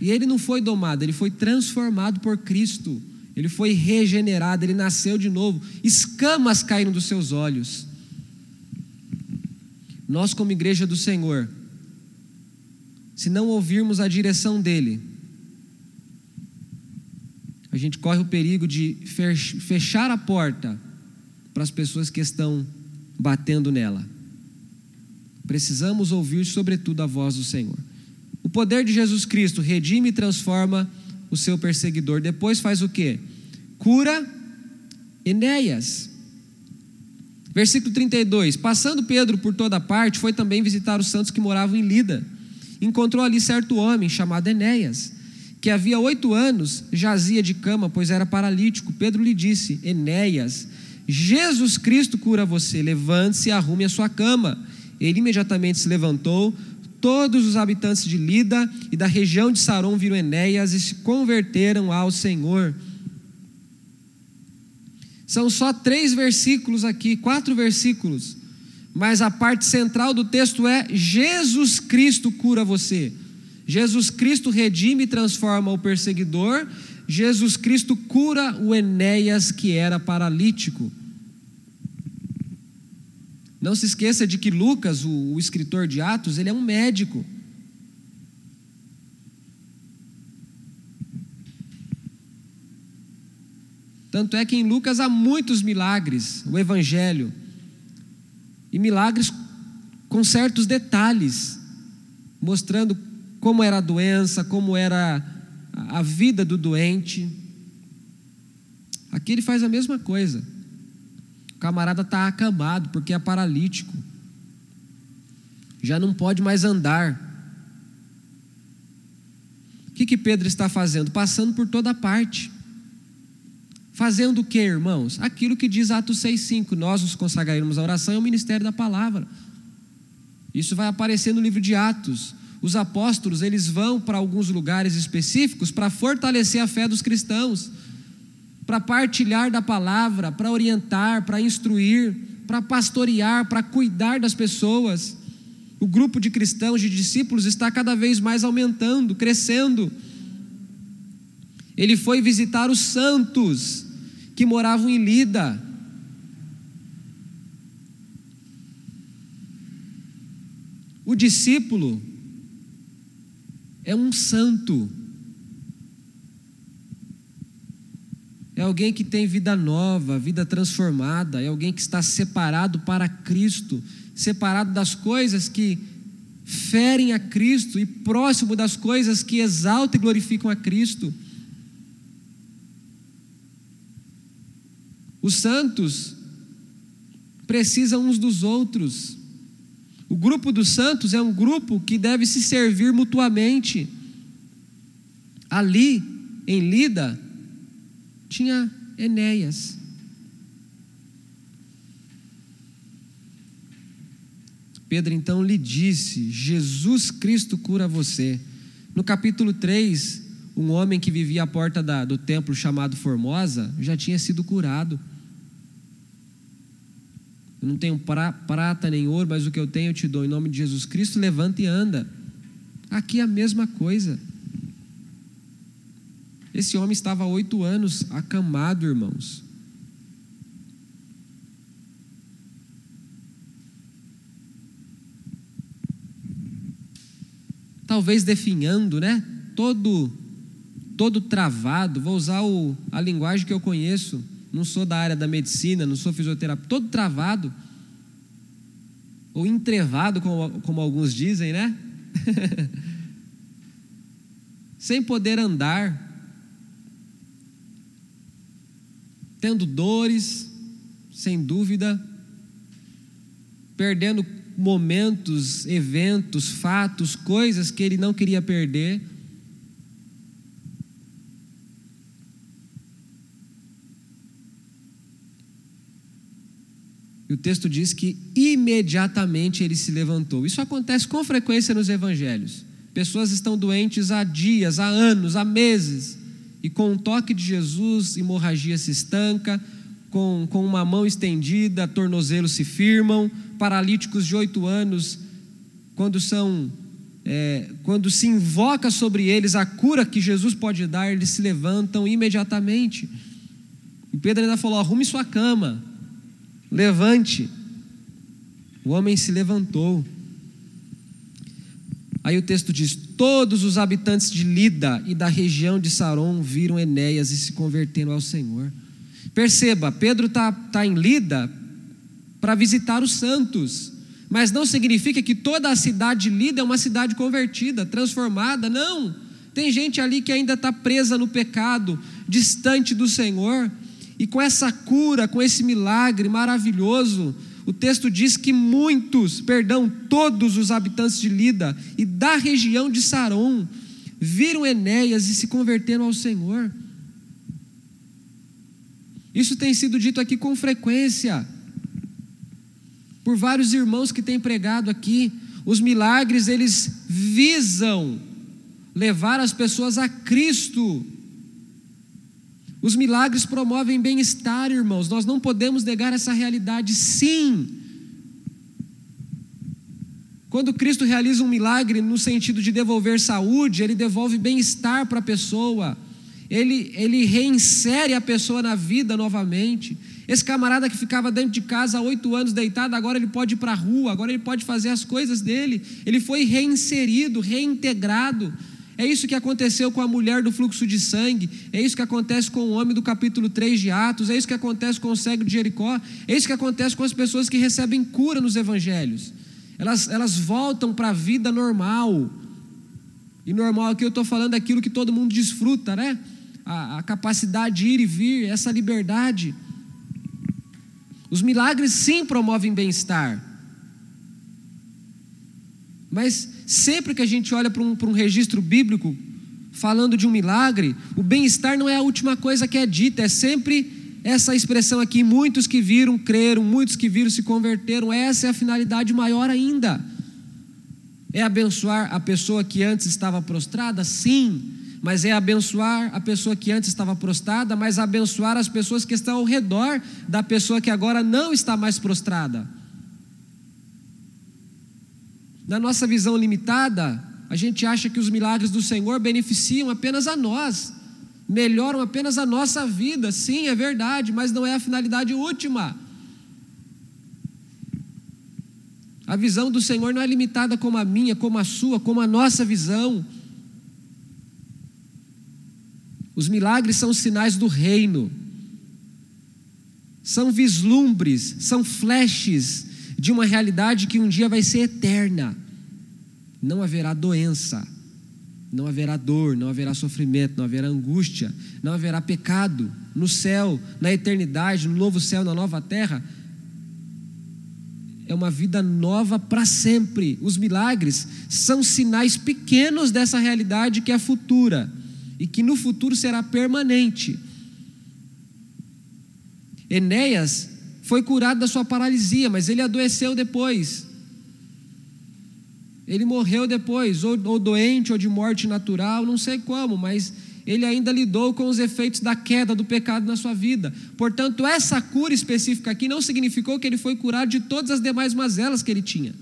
E ele não foi domado, ele foi transformado por Cristo. Ele foi regenerado, ele nasceu de novo. Escamas caíram dos seus olhos. Nós, como igreja do Senhor, se não ouvirmos a direção dele, a gente corre o perigo de fechar a porta para as pessoas que estão batendo nela. Precisamos ouvir, sobretudo, a voz do Senhor. O poder de Jesus Cristo redime e transforma o seu perseguidor. Depois faz o que? Cura Enéas. Versículo 32: Passando Pedro por toda parte, foi também visitar os santos que moravam em Lida. Encontrou ali certo homem chamado Enéas, que havia oito anos jazia de cama, pois era paralítico. Pedro lhe disse: Enéas, Jesus Cristo cura você, levante-se e arrume a sua cama. Ele imediatamente se levantou, todos os habitantes de Lida e da região de Saron viram Enéas e se converteram ao Senhor. São só três versículos aqui, quatro versículos, mas a parte central do texto é: Jesus Cristo cura você. Jesus Cristo redime e transforma o perseguidor. Jesus Cristo cura o Enéas que era paralítico. Não se esqueça de que Lucas, o, o escritor de Atos, ele é um médico. Tanto é que em Lucas há muitos milagres, o Evangelho, e milagres com certos detalhes, mostrando como era a doença, como era a vida do doente. Aqui ele faz a mesma coisa. Camarada está acamado porque é paralítico. Já não pode mais andar. O que, que Pedro está fazendo? Passando por toda parte. Fazendo o que, irmãos? Aquilo que diz Atos 6,5: Nós nos consagraremos à oração e ao ministério da palavra. Isso vai aparecer no livro de Atos. os apóstolos, eles vão para alguns lugares específicos para fortalecer a fé dos cristãos, para partilhar da palavra, para orientar, para instruir, para pastorear, para cuidar das pessoas. O grupo de cristãos, de discípulos, está cada vez mais aumentando, crescendo. Ele foi visitar os santos que moravam em Lida. O discípulo é um santo. É alguém que tem vida nova, vida transformada, é alguém que está separado para Cristo, separado das coisas que ferem a Cristo e próximo das coisas que exaltam e glorificam a Cristo. Os santos precisam uns dos outros. O grupo dos santos é um grupo que deve se servir mutuamente. Ali, em Lida, tinha Enéas. Pedro então lhe disse: Jesus Cristo cura você. No capítulo 3, um homem que vivia à porta da, do templo chamado Formosa já tinha sido curado. Eu não tenho pra, prata nem ouro, mas o que eu tenho eu te dou. Em nome de Jesus Cristo, levanta e anda. Aqui é a mesma coisa. Esse homem estava há oito anos acamado, irmãos. Talvez definhando, né? Todo, todo travado. Vou usar o, a linguagem que eu conheço não sou da área da medicina, não sou fisioterapeuta, todo travado, ou entrevado, como, como alguns dizem, né? Sem poder andar, tendo dores, sem dúvida, perdendo momentos, eventos, fatos, coisas que ele não queria perder E o texto diz que imediatamente ele se levantou. Isso acontece com frequência nos evangelhos. Pessoas estão doentes há dias, há anos, há meses, e com um toque de Jesus, hemorragia se estanca, com, com uma mão estendida, tornozelos se firmam, paralíticos de oito anos, quando são é, quando se invoca sobre eles a cura que Jesus pode dar, eles se levantam imediatamente. E Pedro ainda falou: arrume sua cama, Levante. O homem se levantou. Aí o texto diz: Todos os habitantes de Lida e da região de Saron viram Enéas e se converteram ao Senhor. Perceba, Pedro está tá em Lida para visitar os santos, mas não significa que toda a cidade de Lida é uma cidade convertida, transformada, não. Tem gente ali que ainda está presa no pecado, distante do Senhor. E com essa cura, com esse milagre maravilhoso, o texto diz que muitos, perdão, todos os habitantes de Lida e da região de Saron viram Enéas e se converteram ao Senhor. Isso tem sido dito aqui com frequência, por vários irmãos que têm pregado aqui. Os milagres, eles visam levar as pessoas a Cristo. Os milagres promovem bem-estar, irmãos. Nós não podemos negar essa realidade, sim. Quando Cristo realiza um milagre no sentido de devolver saúde, ele devolve bem-estar para a pessoa, ele, ele reinsere a pessoa na vida novamente. Esse camarada que ficava dentro de casa há oito anos deitado, agora ele pode ir para a rua, agora ele pode fazer as coisas dele. Ele foi reinserido, reintegrado. É isso que aconteceu com a mulher do fluxo de sangue, é isso que acontece com o homem do capítulo 3 de Atos, é isso que acontece com o cego de Jericó, é isso que acontece com as pessoas que recebem cura nos evangelhos. Elas, elas voltam para a vida normal. E normal aqui eu estou falando daquilo que todo mundo desfruta, né? A, a capacidade de ir e vir, essa liberdade. Os milagres sim promovem bem-estar. Mas sempre que a gente olha para um, para um registro bíblico, falando de um milagre, o bem-estar não é a última coisa que é dita, é sempre essa expressão aqui: muitos que viram, creram, muitos que viram, se converteram. Essa é a finalidade maior ainda. É abençoar a pessoa que antes estava prostrada? Sim, mas é abençoar a pessoa que antes estava prostrada, mas abençoar as pessoas que estão ao redor da pessoa que agora não está mais prostrada. Na nossa visão limitada, a gente acha que os milagres do Senhor beneficiam apenas a nós, melhoram apenas a nossa vida. Sim, é verdade, mas não é a finalidade última. A visão do Senhor não é limitada como a minha, como a sua, como a nossa visão. Os milagres são sinais do reino, são vislumbres, são flashes de uma realidade que um dia vai ser eterna. Não haverá doença, não haverá dor, não haverá sofrimento, não haverá angústia, não haverá pecado no céu, na eternidade, no novo céu, na nova terra. É uma vida nova para sempre. Os milagres são sinais pequenos dessa realidade que é futura e que no futuro será permanente. Enéas foi curado da sua paralisia, mas ele adoeceu depois. Ele morreu depois, ou, ou, doente, ou de morte natural, não sei como, mas ele ainda lidou com os efeitos da queda do pecado na sua vida. Portanto, essa cura específica aqui não significou que ele foi curado de todas as demais mazelas que ele tinha.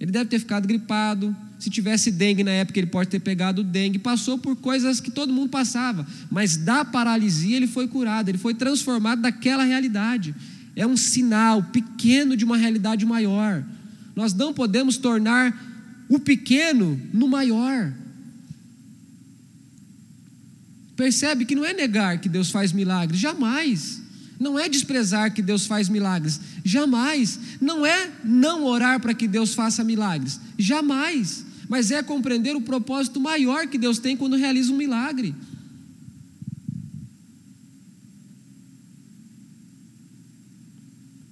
Ele deve ter ficado gripado, se tivesse dengue na época, ele pode ter pegado dengue. Passou por coisas que todo mundo passava. Mas da paralisia ele foi curado, ele foi transformado daquela realidade. É um sinal pequeno de uma realidade maior. Nós não podemos tornar o pequeno no maior. Percebe que não é negar que Deus faz milagres, jamais. Não é desprezar que Deus faz milagres, jamais. Não é não orar para que Deus faça milagres, jamais mas é compreender o propósito maior que Deus tem quando realiza um milagre.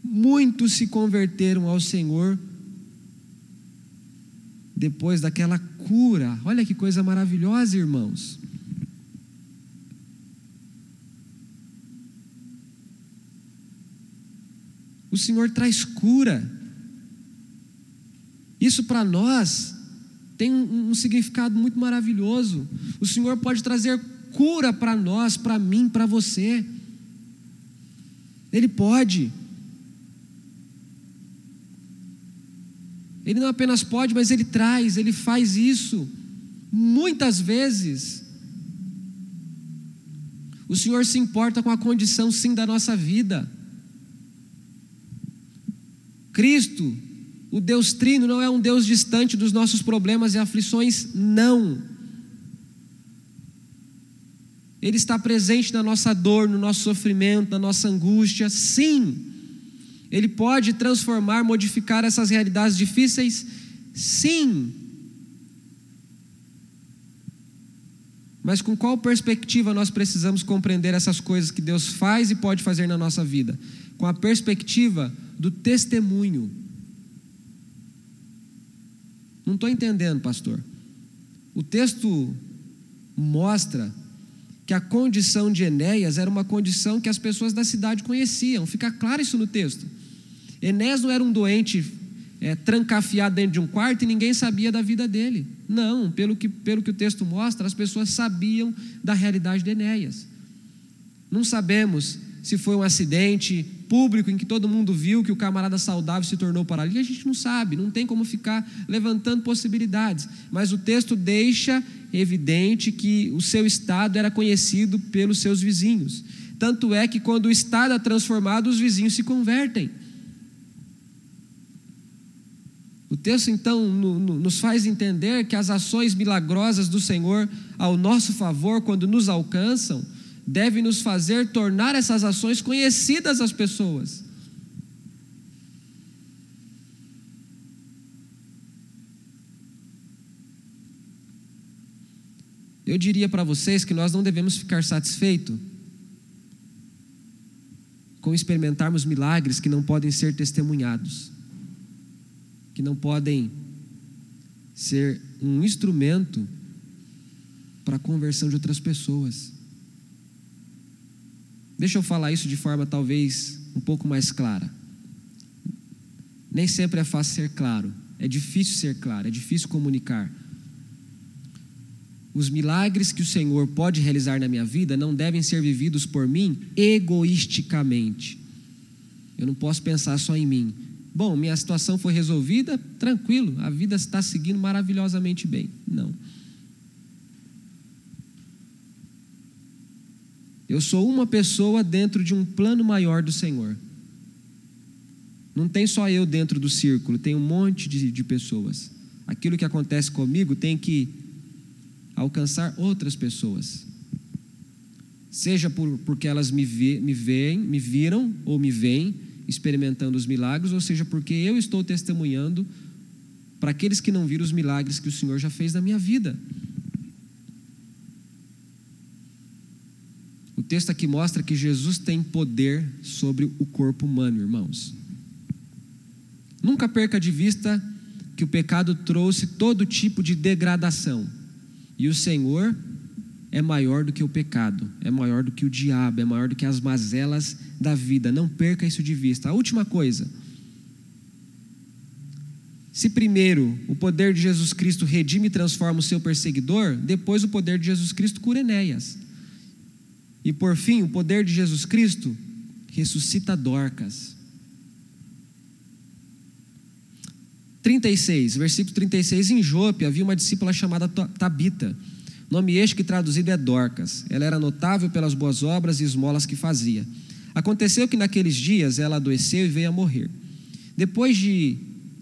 Muitos se converteram ao Senhor depois daquela cura. Olha que coisa maravilhosa, irmãos. O Senhor traz cura. Isso para nós tem um, um significado muito maravilhoso. O Senhor pode trazer cura para nós, para mim, para você. Ele pode. Ele não apenas pode, mas ele traz, ele faz isso muitas vezes. O Senhor se importa com a condição, sim, da nossa vida. Cristo o Deus Trino não é um Deus distante dos nossos problemas e aflições, não. Ele está presente na nossa dor, no nosso sofrimento, na nossa angústia, sim. Ele pode transformar, modificar essas realidades difíceis, sim. Mas com qual perspectiva nós precisamos compreender essas coisas que Deus faz e pode fazer na nossa vida? Com a perspectiva do testemunho não estou entendendo, pastor. O texto mostra que a condição de Enéas era uma condição que as pessoas da cidade conheciam. Fica claro isso no texto. Enéas não era um doente é, trancafiado dentro de um quarto e ninguém sabia da vida dele. Não, pelo que, pelo que o texto mostra, as pessoas sabiam da realidade de Enéas. Não sabemos se foi um acidente público em que todo mundo viu que o camarada saudável se tornou paralítico, a gente não sabe, não tem como ficar levantando possibilidades. Mas o texto deixa evidente que o seu estado era conhecido pelos seus vizinhos. Tanto é que quando o estado é transformado, os vizinhos se convertem. O texto então nos faz entender que as ações milagrosas do Senhor ao nosso favor, quando nos alcançam, deve nos fazer tornar essas ações conhecidas às pessoas. Eu diria para vocês que nós não devemos ficar satisfeitos com experimentarmos milagres que não podem ser testemunhados, que não podem ser um instrumento para a conversão de outras pessoas. Deixa eu falar isso de forma talvez um pouco mais clara. Nem sempre é fácil ser claro, é difícil ser claro, é difícil comunicar. Os milagres que o Senhor pode realizar na minha vida não devem ser vividos por mim egoisticamente. Eu não posso pensar só em mim. Bom, minha situação foi resolvida, tranquilo, a vida está seguindo maravilhosamente bem. Não. Eu sou uma pessoa dentro de um plano maior do Senhor. Não tem só eu dentro do círculo, tem um monte de, de pessoas. Aquilo que acontece comigo tem que alcançar outras pessoas. Seja por, porque elas me, me veem, me viram ou me veem experimentando os milagres, ou seja porque eu estou testemunhando para aqueles que não viram os milagres que o Senhor já fez na minha vida. O texto aqui mostra que Jesus tem poder sobre o corpo humano, irmãos. Nunca perca de vista que o pecado trouxe todo tipo de degradação. E o Senhor é maior do que o pecado, é maior do que o diabo, é maior do que as mazelas da vida. Não perca isso de vista. A última coisa. Se primeiro o poder de Jesus Cristo redime e transforma o seu perseguidor, depois o poder de Jesus Cristo cura Enéas. E por fim, o poder de Jesus Cristo ressuscita Dorcas. 36, versículo 36, em Jope havia uma discípula chamada Tabita, nome este que traduzido é Dorcas. Ela era notável pelas boas obras e esmolas que fazia. Aconteceu que naqueles dias ela adoeceu e veio a morrer. Depois de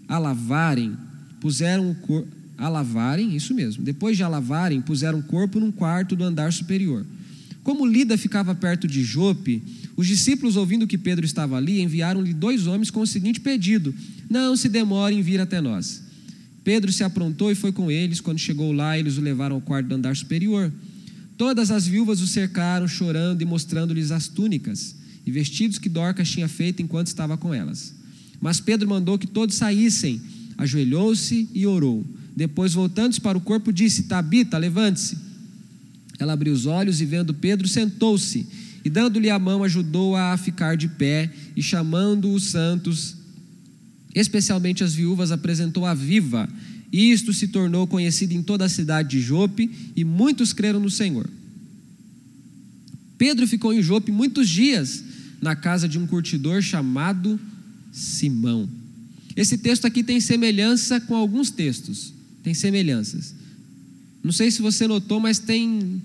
a lavarem, puseram o corpo. A lavarem, isso mesmo. Depois de a lavarem, puseram o corpo num quarto do andar superior. Como Lida ficava perto de Jope, os discípulos, ouvindo que Pedro estava ali, enviaram-lhe dois homens com o seguinte pedido: Não se demore em vir até nós. Pedro se aprontou e foi com eles. Quando chegou lá, eles o levaram ao quarto do andar superior. Todas as viúvas o cercaram, chorando e mostrando-lhes as túnicas e vestidos que Dorcas tinha feito enquanto estava com elas. Mas Pedro mandou que todos saíssem, ajoelhou-se e orou. Depois, voltando-se para o corpo, disse: Tabita, levante-se. Ela abriu os olhos e, vendo Pedro, sentou-se e, dando-lhe a mão, ajudou-a a ficar de pé e, chamando os santos, especialmente as viúvas, apresentou-a viva. E isto se tornou conhecido em toda a cidade de Jope e muitos creram no Senhor. Pedro ficou em Jope muitos dias na casa de um curtidor chamado Simão. Esse texto aqui tem semelhança com alguns textos, tem semelhanças. Não sei se você notou, mas tem,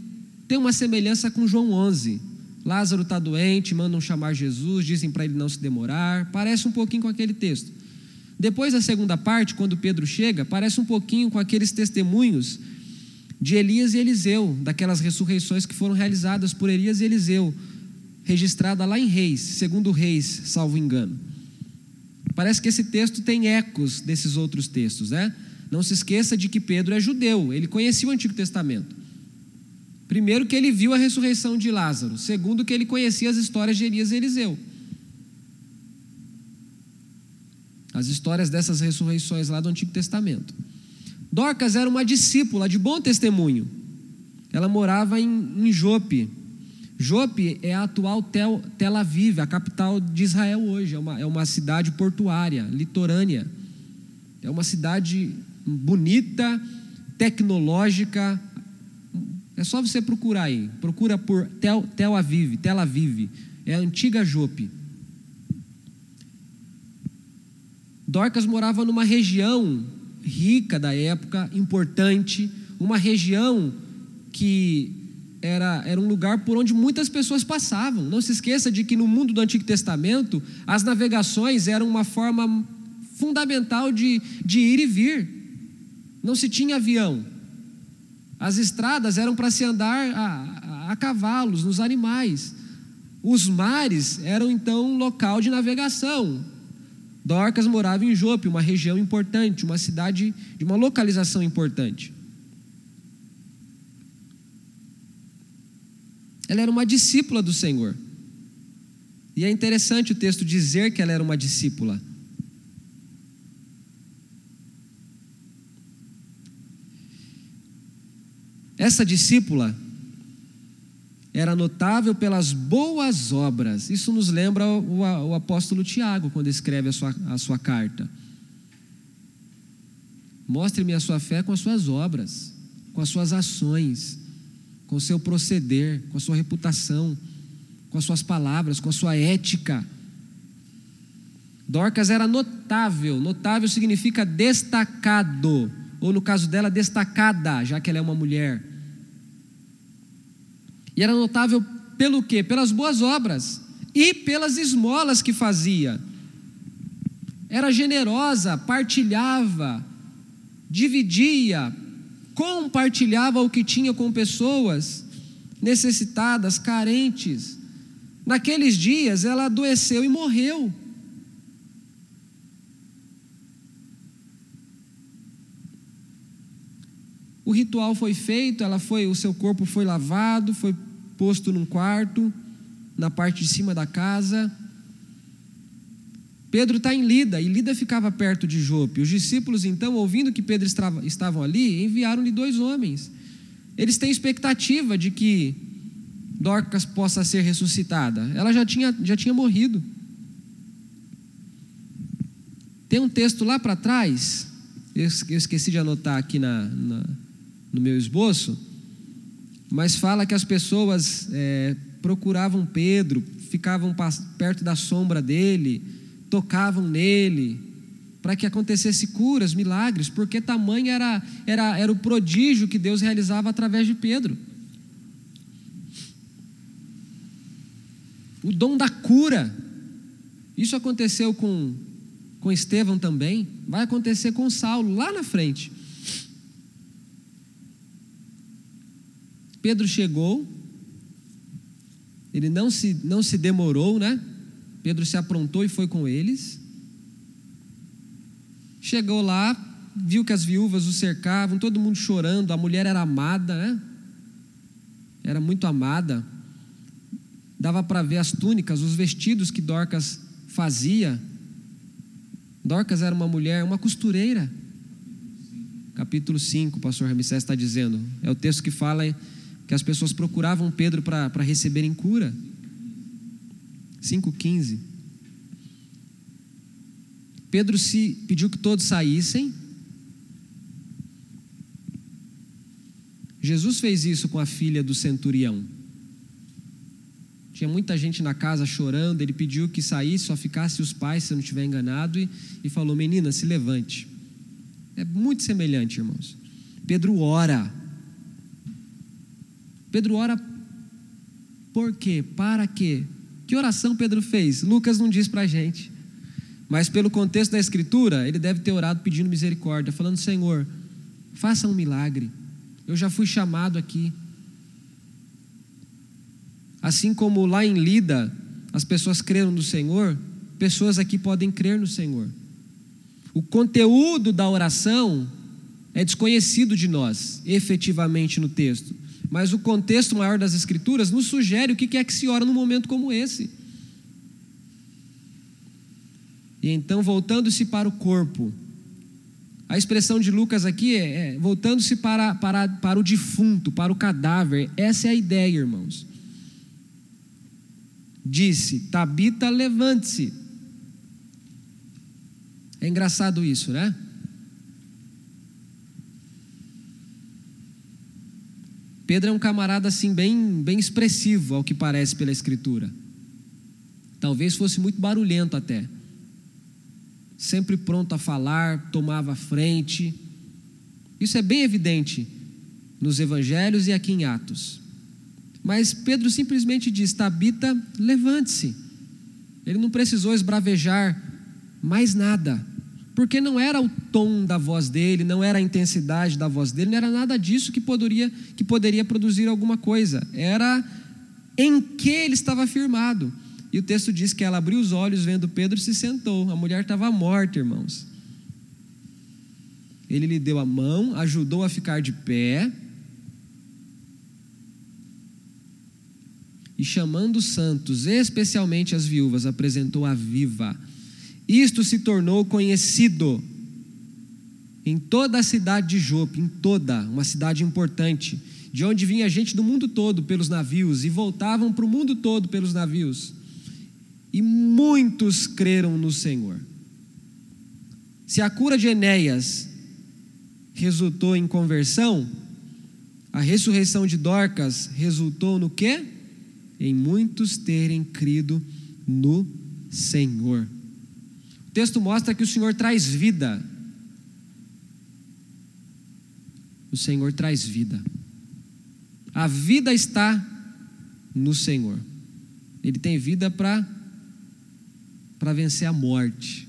tem uma semelhança com João 11. Lázaro está doente, mandam chamar Jesus, dizem para ele não se demorar. Parece um pouquinho com aquele texto. Depois, a segunda parte, quando Pedro chega, parece um pouquinho com aqueles testemunhos de Elias e Eliseu, daquelas ressurreições que foram realizadas por Elias e Eliseu, registrada lá em Reis, segundo Reis, salvo engano. Parece que esse texto tem ecos desses outros textos, né? Não se esqueça de que Pedro é judeu, ele conhecia o Antigo Testamento. Primeiro, que ele viu a ressurreição de Lázaro. Segundo, que ele conhecia as histórias de Elias e Eliseu. As histórias dessas ressurreições lá do Antigo Testamento. Dorcas era uma discípula de bom testemunho. Ela morava em, em Jope. Jope é a atual Tel, Tel Aviv, a capital de Israel hoje. É uma, é uma cidade portuária, litorânea. É uma cidade bonita, tecnológica. É só você procurar aí. Procura por Tel, Tel Aviv, Tel Aviv. É a antiga Jope. Dorcas morava numa região rica da época, importante, uma região que era, era um lugar por onde muitas pessoas passavam. Não se esqueça de que no mundo do Antigo Testamento, as navegações eram uma forma fundamental de, de ir e vir. Não se tinha avião. As estradas eram para se andar a, a, a cavalos, nos animais. Os mares eram então um local de navegação. Dorcas morava em Jope, uma região importante, uma cidade de uma localização importante. Ela era uma discípula do Senhor. E é interessante o texto dizer que ela era uma discípula. Essa discípula era notável pelas boas obras. Isso nos lembra o, o apóstolo Tiago, quando escreve a sua, a sua carta. Mostre-me a sua fé com as suas obras, com as suas ações, com o seu proceder, com a sua reputação, com as suas palavras, com a sua ética. Dorcas era notável, notável significa destacado, ou no caso dela, destacada, já que ela é uma mulher. E era notável pelo quê? Pelas boas obras e pelas esmolas que fazia. Era generosa, partilhava, dividia, compartilhava o que tinha com pessoas necessitadas, carentes. Naqueles dias ela adoeceu e morreu. O ritual foi feito, ela foi, o seu corpo foi lavado, foi posto num quarto, na parte de cima da casa. Pedro está em Lida, e Lida ficava perto de Jope. Os discípulos, então, ouvindo que Pedro estava, estavam ali, enviaram-lhe dois homens. Eles têm expectativa de que Dorcas possa ser ressuscitada. Ela já tinha, já tinha morrido. Tem um texto lá para trás, eu esqueci de anotar aqui na, na no meu esboço, mas fala que as pessoas é, procuravam Pedro, ficavam perto da sombra dele, tocavam nele, para que acontecesse curas, milagres, porque tamanho era, era, era o prodígio que Deus realizava através de Pedro. O dom da cura. Isso aconteceu com, com Estevão também, vai acontecer com Saulo lá na frente. Pedro chegou, ele não se, não se demorou, né? Pedro se aprontou e foi com eles. Chegou lá, viu que as viúvas o cercavam, todo mundo chorando, a mulher era amada, né? Era muito amada. Dava para ver as túnicas, os vestidos que Dorcas fazia. Dorcas era uma mulher, uma costureira. Capítulo 5, o pastor Ramsés está dizendo. É o texto que fala que as pessoas procuravam Pedro para receberem cura. 5,15. Pedro se pediu que todos saíssem. Jesus fez isso com a filha do centurião. Tinha muita gente na casa chorando, ele pediu que saísse, só ficasse os pais, se eu não estiver enganado, e, e falou: Menina, se levante. É muito semelhante, irmãos. Pedro ora Pedro ora por quê? Para quê? Que oração Pedro fez? Lucas não diz para a gente. Mas pelo contexto da Escritura, ele deve ter orado pedindo misericórdia, falando: Senhor, faça um milagre. Eu já fui chamado aqui. Assim como lá em Lida, as pessoas creram no Senhor, pessoas aqui podem crer no Senhor. O conteúdo da oração é desconhecido de nós, efetivamente no texto. Mas o contexto maior das Escrituras nos sugere o que é que se ora num momento como esse. E então, voltando-se para o corpo, a expressão de Lucas aqui é, é voltando-se para, para, para o defunto, para o cadáver. Essa é a ideia, irmãos. Disse: Tabita, levante-se. É engraçado isso, né? Pedro é um camarada assim bem, bem expressivo, ao que parece pela escritura. Talvez fosse muito barulhento até. Sempre pronto a falar, tomava frente. Isso é bem evidente nos evangelhos e aqui em Atos. Mas Pedro simplesmente diz: Tabita, levante-se. Ele não precisou esbravejar mais nada porque não era o tom da voz dele, não era a intensidade da voz dele, não era nada disso que poderia, que poderia produzir alguma coisa, era em que ele estava firmado. E o texto diz que ela abriu os olhos vendo Pedro se sentou. A mulher estava morta, irmãos. Ele lhe deu a mão, ajudou a ficar de pé. E chamando os santos, especialmente as viúvas, apresentou a viva isto se tornou conhecido em toda a cidade de Jope, em toda, uma cidade importante, de onde vinha gente do mundo todo pelos navios e voltavam para o mundo todo pelos navios. E muitos creram no Senhor. Se a cura de Enéas resultou em conversão, a ressurreição de Dorcas resultou no quê? Em muitos terem crido no Senhor. O texto mostra que o Senhor traz vida. O Senhor traz vida. A vida está no Senhor. Ele tem vida para para vencer a morte.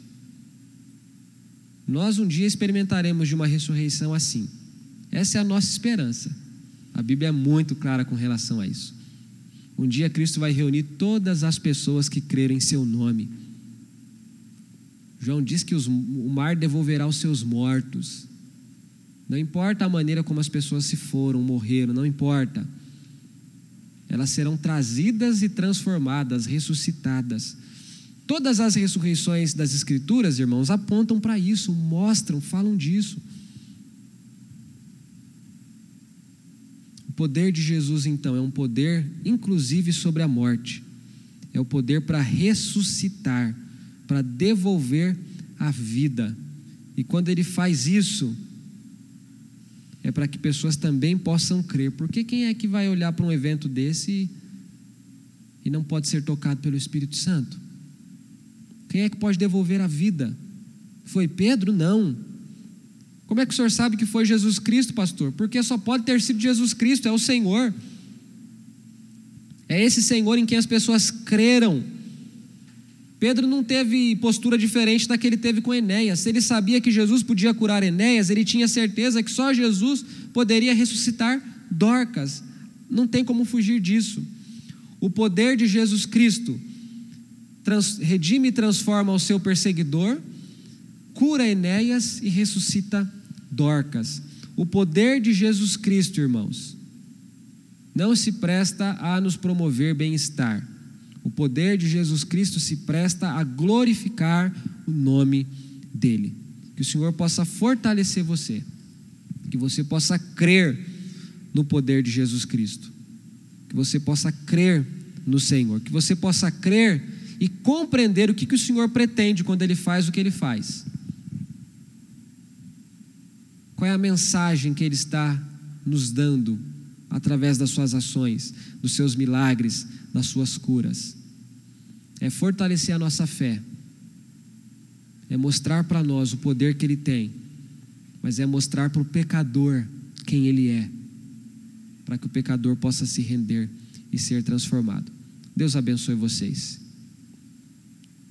Nós um dia experimentaremos de uma ressurreição assim. Essa é a nossa esperança. A Bíblia é muito clara com relação a isso. Um dia Cristo vai reunir todas as pessoas que creram em seu nome. João diz que os, o mar devolverá os seus mortos. Não importa a maneira como as pessoas se foram, morreram, não importa. Elas serão trazidas e transformadas, ressuscitadas. Todas as ressurreições das Escrituras, irmãos, apontam para isso, mostram, falam disso. O poder de Jesus, então, é um poder, inclusive, sobre a morte. É o poder para ressuscitar, para devolver a vida. E quando ele faz isso, é para que pessoas também possam crer. Porque quem é que vai olhar para um evento desse e não pode ser tocado pelo Espírito Santo? Quem é que pode devolver a vida? Foi Pedro? Não. Como é que o senhor sabe que foi Jesus Cristo, pastor? Porque só pode ter sido Jesus Cristo, é o Senhor. É esse Senhor em quem as pessoas creram. Pedro não teve postura diferente da que ele teve com Enéas. Ele sabia que Jesus podia curar Enéas, ele tinha certeza que só Jesus poderia ressuscitar Dorcas. Não tem como fugir disso. O poder de Jesus Cristo trans, redime e transforma o seu perseguidor, cura Enéas e ressuscita Dorcas. O poder de Jesus Cristo, irmãos, não se presta a nos promover bem-estar. O poder de Jesus Cristo se presta a glorificar o nome dele. Que o Senhor possa fortalecer você, que você possa crer no poder de Jesus Cristo, que você possa crer no Senhor, que você possa crer e compreender o que, que o Senhor pretende quando Ele faz o que Ele faz. Qual é a mensagem que Ele está nos dando através das suas ações, dos seus milagres, das suas curas? É fortalecer a nossa fé, é mostrar para nós o poder que Ele tem, mas é mostrar para o pecador quem Ele é, para que o pecador possa se render e ser transformado. Deus abençoe vocês.